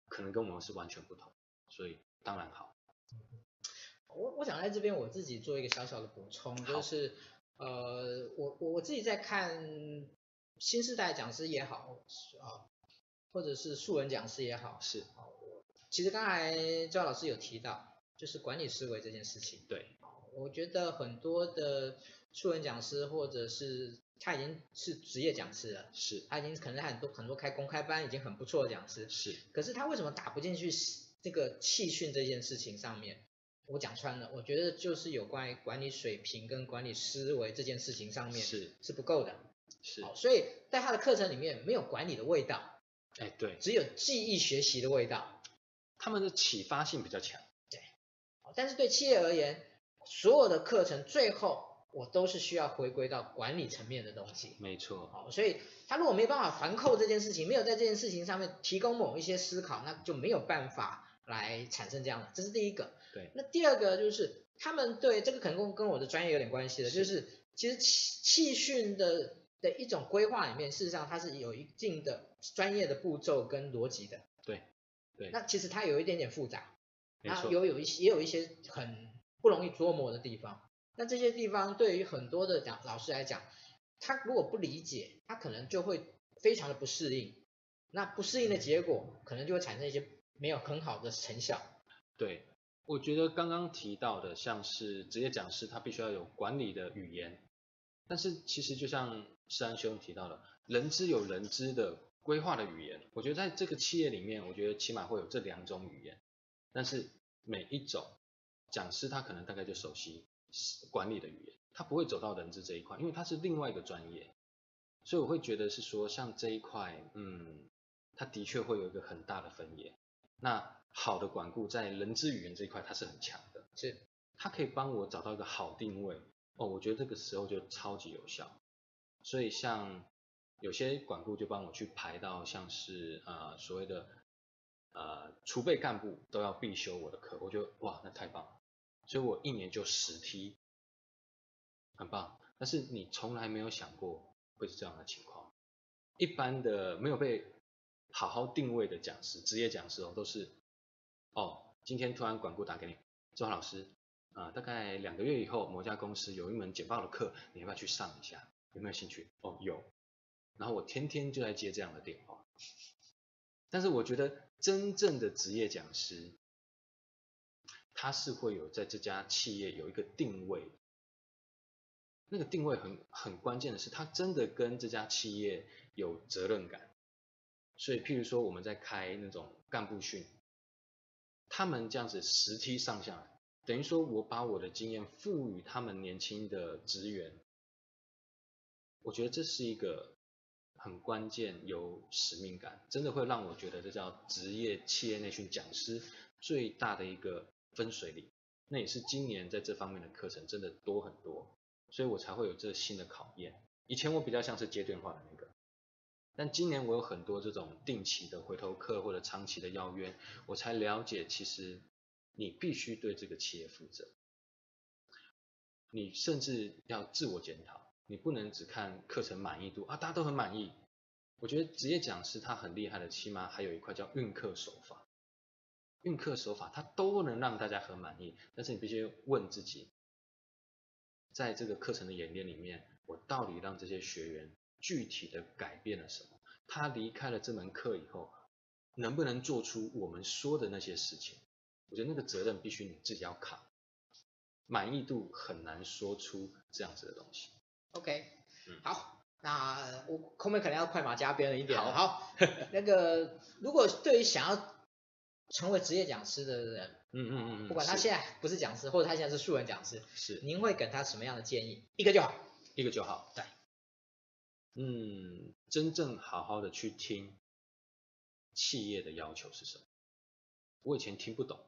可能跟我们是完全不同，所以当然好。我我想在这边我自己做一个小小的补充，就是呃，我我我自己在看新时代讲师也好啊，或者是素人讲师也好，是。其实刚才焦老师有提到，就是管理思维这件事情。对。我觉得很多的素人讲师，或者是他已经是职业讲师了，是。他已经可能很多很多开公开班，已经很不错的讲师。是。可是他为什么打不进去这个气训这件事情上面？我讲穿了，我觉得就是有关于管理水平跟管理思维这件事情上面是是不够的。是。好，所以在他的课程里面没有管理的味道。哎，对。只有记忆学习的味道。他们的启发性比较强，对，但是对企业而言，所有的课程最后我都是需要回归到管理层面的东西。没错，好，所以他如果没办法环扣这件事情，没有在这件事情上面提供某一些思考，那就没有办法来产生这样的。这是第一个。对。那第二个就是他们对这个可能跟跟我的专业有点关系的，就是其实气气训的的一种规划里面，事实上它是有一定的专业的步骤跟逻辑的。对。对，那其实它有一点点复杂，没错，有有一些也有一些很不容易琢磨的地方。那这些地方对于很多的讲老师来讲，他如果不理解，他可能就会非常的不适应。那不适应的结果，可能就会产生一些没有很好的成效。对，我觉得刚刚提到的，像是职业讲师，他必须要有管理的语言。但是其实就像世安兄提到的，人资有人资的。规划的语言，我觉得在这个企业里面，我觉得起码会有这两种语言，但是每一种讲师他可能大概就熟悉管理的语言，他不会走到人资这一块，因为他是另外一个专业，所以我会觉得是说像这一块，嗯，他的确会有一个很大的分野。那好的管顾在人资语言这一块，它是很强的，是，他可以帮我找到一个好定位，哦，我觉得这个时候就超级有效，所以像。有些管顾就帮我去排到像是呃所谓的呃储备干部都要必修我的课，我觉得哇那太棒了，所以我一年就十梯，很棒。但是你从来没有想过会是这样的情况，一般的没有被好好定位的讲师，职业讲师哦都是哦今天突然管顾打给你，周华老师啊、大概两个月以后某家公司有一门简报的课，你要不要去上一下？有没有兴趣？哦有。然后我天天就在接这样的电话，但是我觉得真正的职业讲师，他是会有在这家企业有一个定位，那个定位很很关键的是，他真的跟这家企业有责任感。所以，譬如说我们在开那种干部训，他们这样子十梯上下来，等于说我把我的经验赋予他们年轻的职员，我觉得这是一个。很关键，有使命感，真的会让我觉得这叫职业企业内训讲师最大的一个分水岭。那也是今年在这方面的课程真的多很多，所以我才会有这新的考验。以前我比较像是接电话的那个，但今年我有很多这种定期的回头客或者长期的邀约，我才了解其实你必须对这个企业负责，你甚至要自我检讨。你不能只看课程满意度啊，大家都很满意。我觉得职业讲师他很厉害的，起码还有一块叫运课手法。运课手法他都能让大家很满意，但是你必须问自己，在这个课程的演练里面，我到底让这些学员具体的改变了什么？他离开了这门课以后，能不能做出我们说的那些事情？我觉得那个责任必须你自己要扛。满意度很难说出这样子的东西。OK，好，那我后面可能要快马加鞭了一点。好，好 那个如果对于想要成为职业讲师的人，嗯嗯嗯，不管他现在不是讲师，或者他现在是素人讲师，是，您会给他什么样的建议？一个就好，一个就好。对，嗯，真正好好的去听企业的要求是什么？我以前听不懂，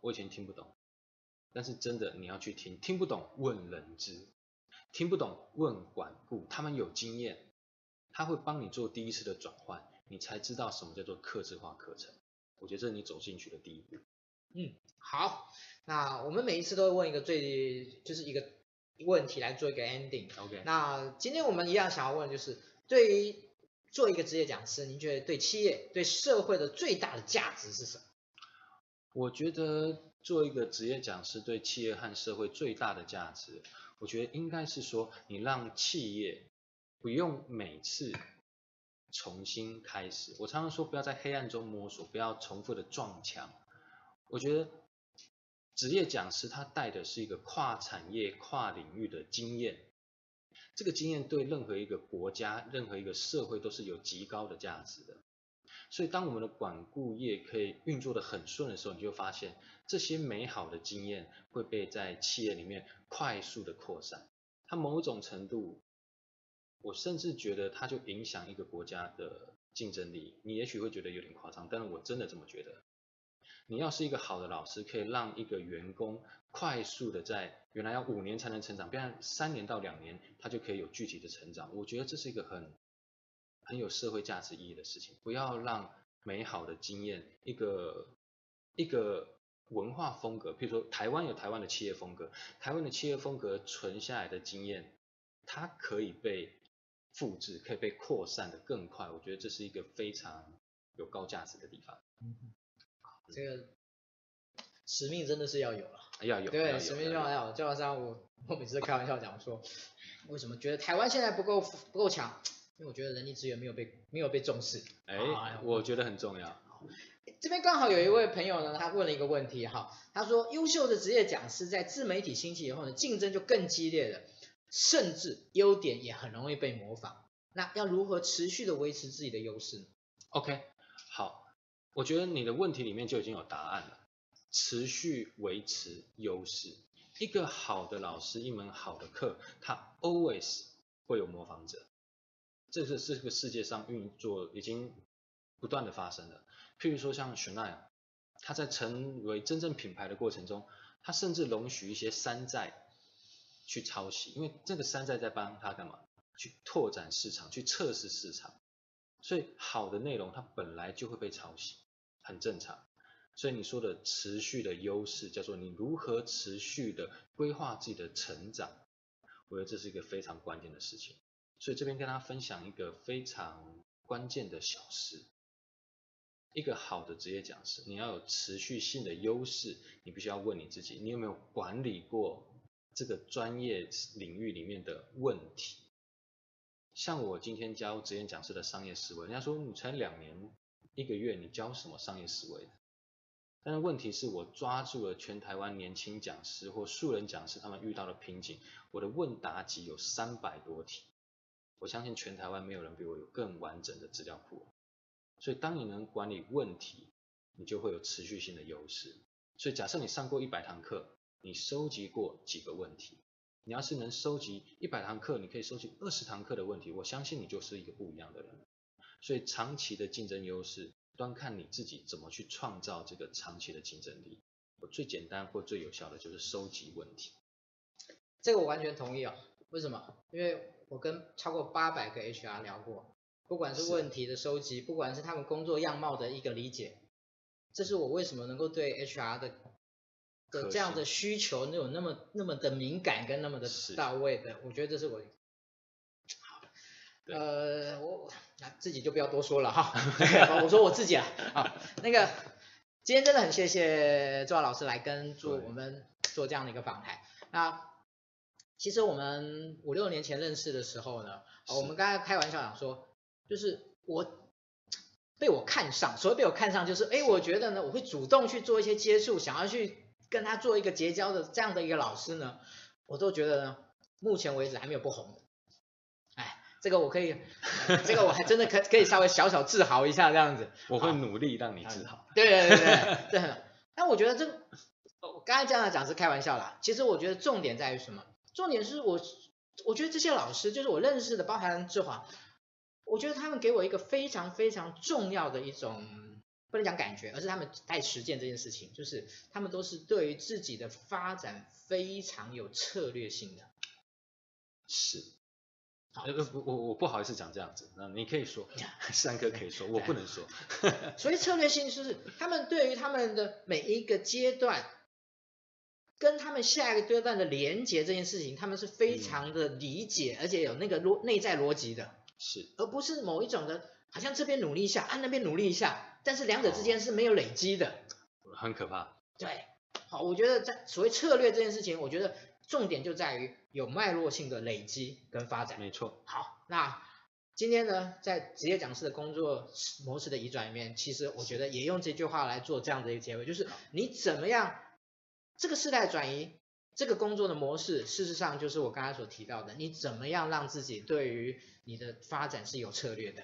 我以前听不懂，但是真的你要去听，听不懂问人资。听不懂问管顾，他们有经验，他会帮你做第一次的转换，你才知道什么叫做客制化课程。我觉得这是你走进去的第一步。嗯，好，那我们每一次都会问一个最，就是一个问题来做一个 ending。OK。那今天我们一样想要问，就是对于做一个职业讲师，您觉得对企业、对社会的最大的价值是什么？我觉得做一个职业讲师对企业和社会最大的价值，我觉得应该是说，你让企业不用每次重新开始。我常常说，不要在黑暗中摸索，不要重复的撞墙。我觉得职业讲师他带的是一个跨产业、跨领域的经验，这个经验对任何一个国家、任何一个社会都是有极高的价值的。所以，当我们的管顾业可以运作的很顺的时候，你就发现这些美好的经验会被在企业里面快速的扩散。它某种程度，我甚至觉得它就影响一个国家的竞争力。你也许会觉得有点夸张，但是我真的这么觉得。你要是一个好的老师，可以让一个员工快速的在原来要五年才能成长，变成三年到两年，他就可以有具体的成长。我觉得这是一个很。很有社会价值意义的事情，不要让美好的经验，一个一个文化风格，譬如说台湾有台湾的企业风格，台湾的企业风格存下来的经验，它可以被复制，可以被扩散的更快。我觉得这是一个非常有高价值的地方。嗯，这个使命真的是要有了，要有，对，使命就要有。就好像我我每次开玩笑讲说，为什么觉得台湾现在不够不够强？因为我觉得人力资源没有被没有被重视，哎，我觉得很重要。这边刚好有一位朋友呢，他问了一个问题哈，他说优秀的职业讲师在自媒体兴起以后呢，竞争就更激烈了，甚至优点也很容易被模仿。那要如何持续的维持自己的优势呢？OK，好，我觉得你的问题里面就已经有答案了，持续维持优势。一个好的老师，一门好的课，他 always 会有模仿者。这是这个世界上运作已经不断的发生了。譬如说像 Chanel，他在成为真正品牌的过程中，他甚至容许一些山寨去抄袭，因为这个山寨在帮他干嘛？去拓展市场，去测试市场。所以好的内容它本来就会被抄袭，很正常。所以你说的持续的优势，叫做你如何持续的规划自己的成长，我觉得这是一个非常关键的事情。所以这边跟大家分享一个非常关键的小事，一个好的职业讲师，你要有持续性的优势，你必须要问你自己，你有没有管理过这个专业领域里面的问题？像我今天教职业讲师的商业思维，人家说你才两年一个月，你教什么商业思维？但是问题是我抓住了全台湾年轻讲师或素人讲师他们遇到的瓶颈，我的问答集有三百多题。我相信全台湾没有人比我有更完整的资料库，所以当你能管理问题，你就会有持续性的优势。所以假设你上过一百堂课，你收集过几个问题，你要是能收集一百堂课，你可以收集二十堂课的问题，我相信你就是一个不一样的人。所以长期的竞争优势，端看你自己怎么去创造这个长期的竞争力。我最简单或最有效的就是收集问题。这个我完全同意啊、哦。为什么？因为我跟超过八百个 HR 聊过，不管是问题的收集，不管是他们工作样貌的一个理解，这是我为什么能够对 HR 的的这样的需求能有那么那么的敏感跟那么的到位的，我觉得这是我好，呃，我那自己就不要多说了哈，我说我自己啊，好，那个今天真的很谢谢周老师来跟做我们做这样的一个访谈，那。其实我们五六年前认识的时候呢，我们刚才开玩笑讲说，就是我被我看上，所谓被我看上，就是哎，我觉得呢，我会主动去做一些接触，想要去跟他做一个结交的这样的一个老师呢，我都觉得呢，目前为止还没有不红的。哎，这个我可以，这个我还真的可可以稍微小小自豪一下这样子。我会努力让你自豪。对对对对对。但我觉得这，我刚才这样讲是开玩笑啦。其实我觉得重点在于什么？重点是我，我觉得这些老师就是我认识的，包含志华，我觉得他们给我一个非常非常重要的一种，不能讲感觉，而是他们在实践这件事情，就是他们都是对于自己的发展非常有策略性的。是，好，我我我不好意思讲这样子，那你可以说，三哥可以说，我不能说。所以策略性就是他们对于他们的每一个阶段。跟他们下一个阶段的连接这件事情，他们是非常的理解，嗯、而且有那个逻内在逻辑的，是，而不是某一种的，好像这边努力一下，啊那边努力一下，但是两者之间是没有累积的，哦、很可怕。对，好，我觉得在所谓策略这件事情，我觉得重点就在于有脉络性的累积跟发展。没错。好，那今天呢，在职业讲师的工作模式的移转里面，其实我觉得也用这句话来做这样的一个结尾，就是你怎么样。这个世代转移，这个工作的模式，事实上就是我刚才所提到的，你怎么样让自己对于你的发展是有策略的。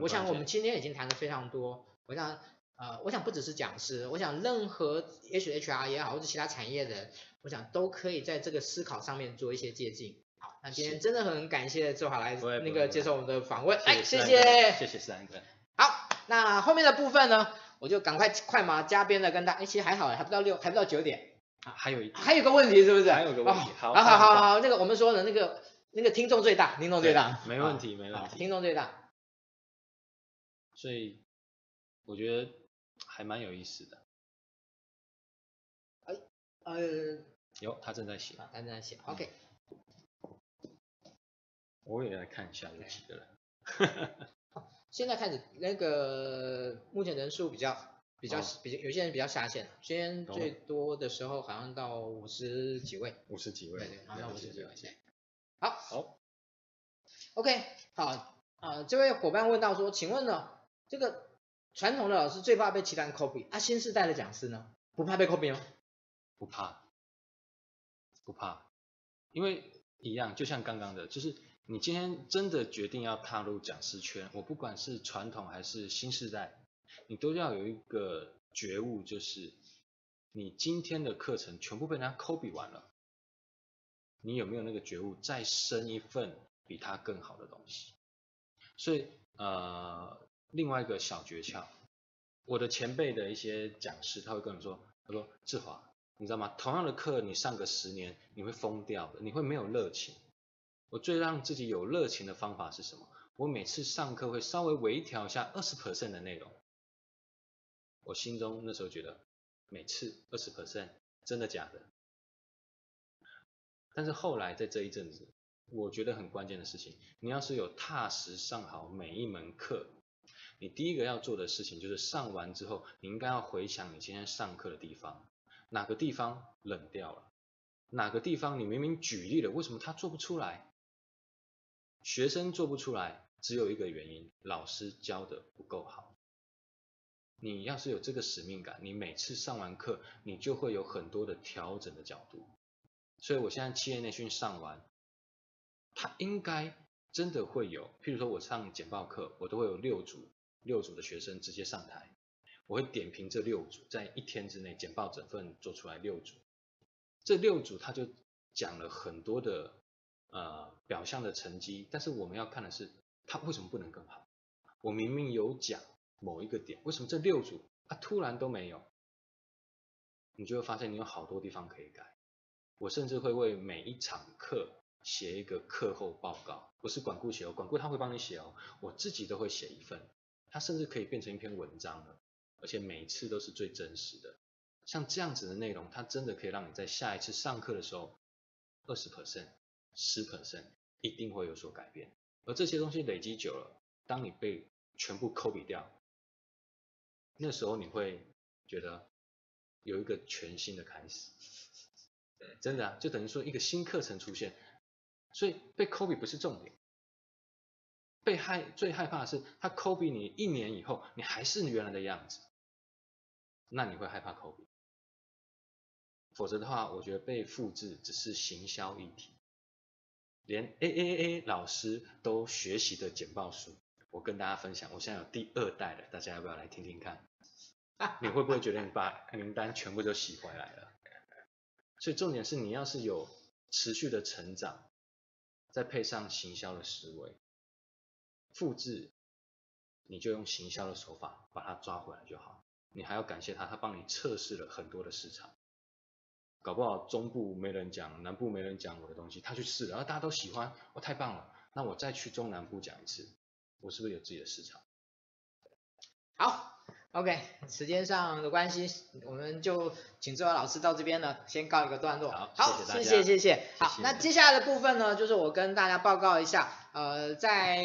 我想我们今天已经谈的非常多，我想呃，我想不只是讲师，我想任何也许 HR 也好，或者其他产业的人，我想都可以在这个思考上面做一些借鉴。好，那今天真的很感谢志华来那个接受我们的访问，哎，谢谢，谢谢思安哥。好，那后面的部分呢，我就赶快快马加鞭的跟大家，哎，其实还好，还不到六，还不到九点。啊，还有一还有个问题是不是？还有个问题，好，好好好好，那个我们说的那个那个听众最大，听众最大，没问题没问题，听众最大，所以我觉得还蛮有意思的。哎，呃，有他正在写，他正在写，OK。我也来看一下有几个人。现在开始那个目前人数比较。比较比较有些人比较下线，今天最多的时候好像到五十几位，五十几位，对对，好像五十几位。好，好，OK，好，啊，这位伙伴问到说，请问呢，这个传统的老师最怕被其他人 copy，啊，新时代的讲师呢，不怕被 copy 吗？不怕，不怕，因为一样，就像刚刚的，就是你今天真的决定要踏入讲师圈，我不管是传统还是新时代。你都要有一个觉悟，就是你今天的课程全部被人家 copy 完了，你有没有那个觉悟，再生一份比他更好的东西？所以呃，另外一个小诀窍，我的前辈的一些讲师他会跟我说，他说志华，你知道吗？同样的课你上个十年，你会疯掉的，你会没有热情。我最让自己有热情的方法是什么？我每次上课会稍微微调一下二十 percent 的内容。我心中那时候觉得，每次二十 percent 真的假的？但是后来在这一阵子，我觉得很关键的事情，你要是有踏实上好每一门课，你第一个要做的事情就是上完之后，你应该要回想你今天上课的地方，哪个地方冷掉了，哪个地方你明明举例了，为什么他做不出来？学生做不出来，只有一个原因，老师教的不够好。你要是有这个使命感，你每次上完课，你就会有很多的调整的角度。所以我现在企业内训上完，他应该真的会有，譬如说我上简报课，我都会有六组六组的学生直接上台，我会点评这六组，在一天之内简报整份做出来六组，这六组他就讲了很多的呃表象的成绩，但是我们要看的是他为什么不能更好，我明明有讲。某一个点，为什么这六组啊突然都没有？你就会发现你有好多地方可以改。我甚至会为每一场课写一个课后报告，不是管顾写哦，管顾他会帮你写哦，我自己都会写一份，它甚至可以变成一篇文章了，而且每一次都是最真实的。像这样子的内容，它真的可以让你在下一次上课的时候，二十 percent、十 percent 一定会有所改变。而这些东西累积久了，当你被全部 copy 掉。那时候你会觉得有一个全新的开始，真的啊，就等于说一个新课程出现，所以被 copy 不是重点，被害最害怕的是他 copy 你一年以后，你还是原来的样子，那你会害怕 copy，否则的话，我觉得被复制只是行销议题，连 AAA 老师都学习的简报书，我跟大家分享，我现在有第二代了，大家要不要来听听看？你会不会觉得你把名单全部都洗回来了？所以重点是你要是有持续的成长，再配上行销的思维，复制，你就用行销的手法把它抓回来就好。你还要感谢他，他帮你测试了很多的市场，搞不好中部没人讲，南部没人讲我的东西，他去试了，然后大家都喜欢，我太棒了，那我再去中南部讲一次，我是不是有自己的市场？好。OK，时间上的关系，我们就请志华老师到这边呢，先告一个段落。好，好谢谢谢谢，谢谢。谢谢好，那接下来的部分呢，就是我跟大家报告一下，呃，在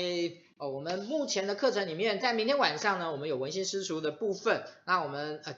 呃我们目前的课程里面，在明天晚上呢，我们有文心私塾的部分。那我们呃。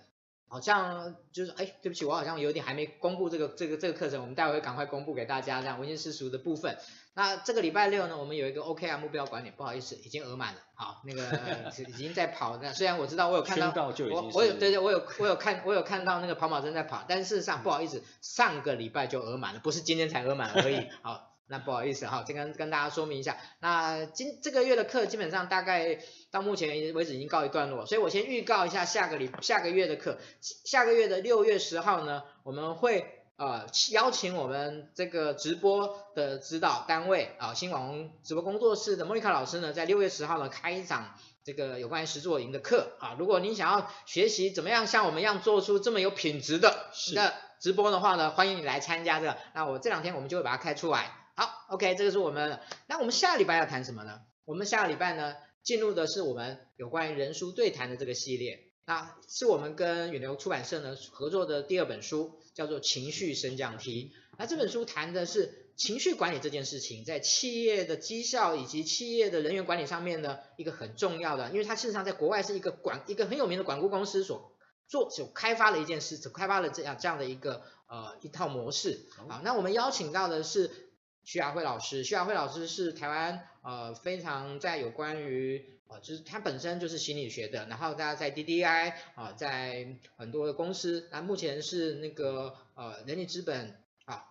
好像就是哎，对不起，我好像有点还没公布这个这个这个课程，我们待会会赶快公布给大家，这样文心私塾的部分。那这个礼拜六呢，我们有一个 OKR 目标管理，不好意思，已经额满了，好，那个 已经在跑，那虽然我知道我有看到，我我有对对，我有我有看我有看到那个跑马灯在跑，但事实上不好意思，上个礼拜就额满了，不是今天才额满而已，好。那不好意思哈，先跟跟大家说明一下，那今这个月的课基本上大概到目前为止已经告一段落，所以我先预告一下下个礼下个月的课，下个月的六月十号呢，我们会呃邀请我们这个直播的指导单位啊新网红直播工作室的莫妮卡老师呢，在六月十号呢开一场这个有关于实作营的课。啊，如果您想要学习怎么样像我们一样做出这么有品质的的直播的话呢，欢迎你来参加这个，那我这两天我们就会把它开出来。好，OK，这个是我们。那我们下个礼拜要谈什么呢？我们下个礼拜呢，进入的是我们有关于人书对谈的这个系列。那是我们跟远流出版社呢合作的第二本书，叫做《情绪升降梯》。那这本书谈的是情绪管理这件事情，在企业的绩效以及企业的人员管理上面呢，一个很重要的，因为它事实上在国外是一个管一个很有名的管顾公司所做所开发的一件事，所开发了这样这样的一个呃一套模式。好，那我们邀请到的是。徐雅慧老师，徐雅慧老师是台湾呃非常在有关于呃就是他本身就是心理学的，然后大家在 DDI 啊、呃，在很多的公司，那目前是那个呃人力资本啊，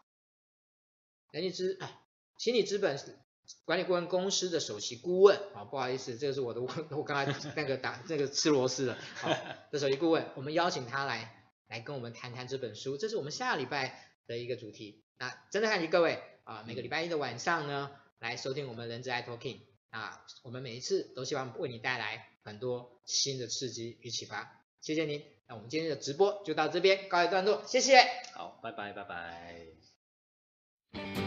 人力资啊心理资本管理顾问公司的首席顾问。啊，不好意思，这个是我的我 我刚才那个打那个吃螺丝的，好 的首席顾问，我们邀请他来来跟我们谈谈这本书，这是我们下礼拜的一个主题，那真的感谢各位。啊，每个礼拜一的晚上呢，来收听我们人资 i Talking 啊，我们每一次都希望为你带来很多新的刺激与启发。谢谢您，那我们今天的直播就到这边告一段落，谢谢。好，拜拜，拜拜。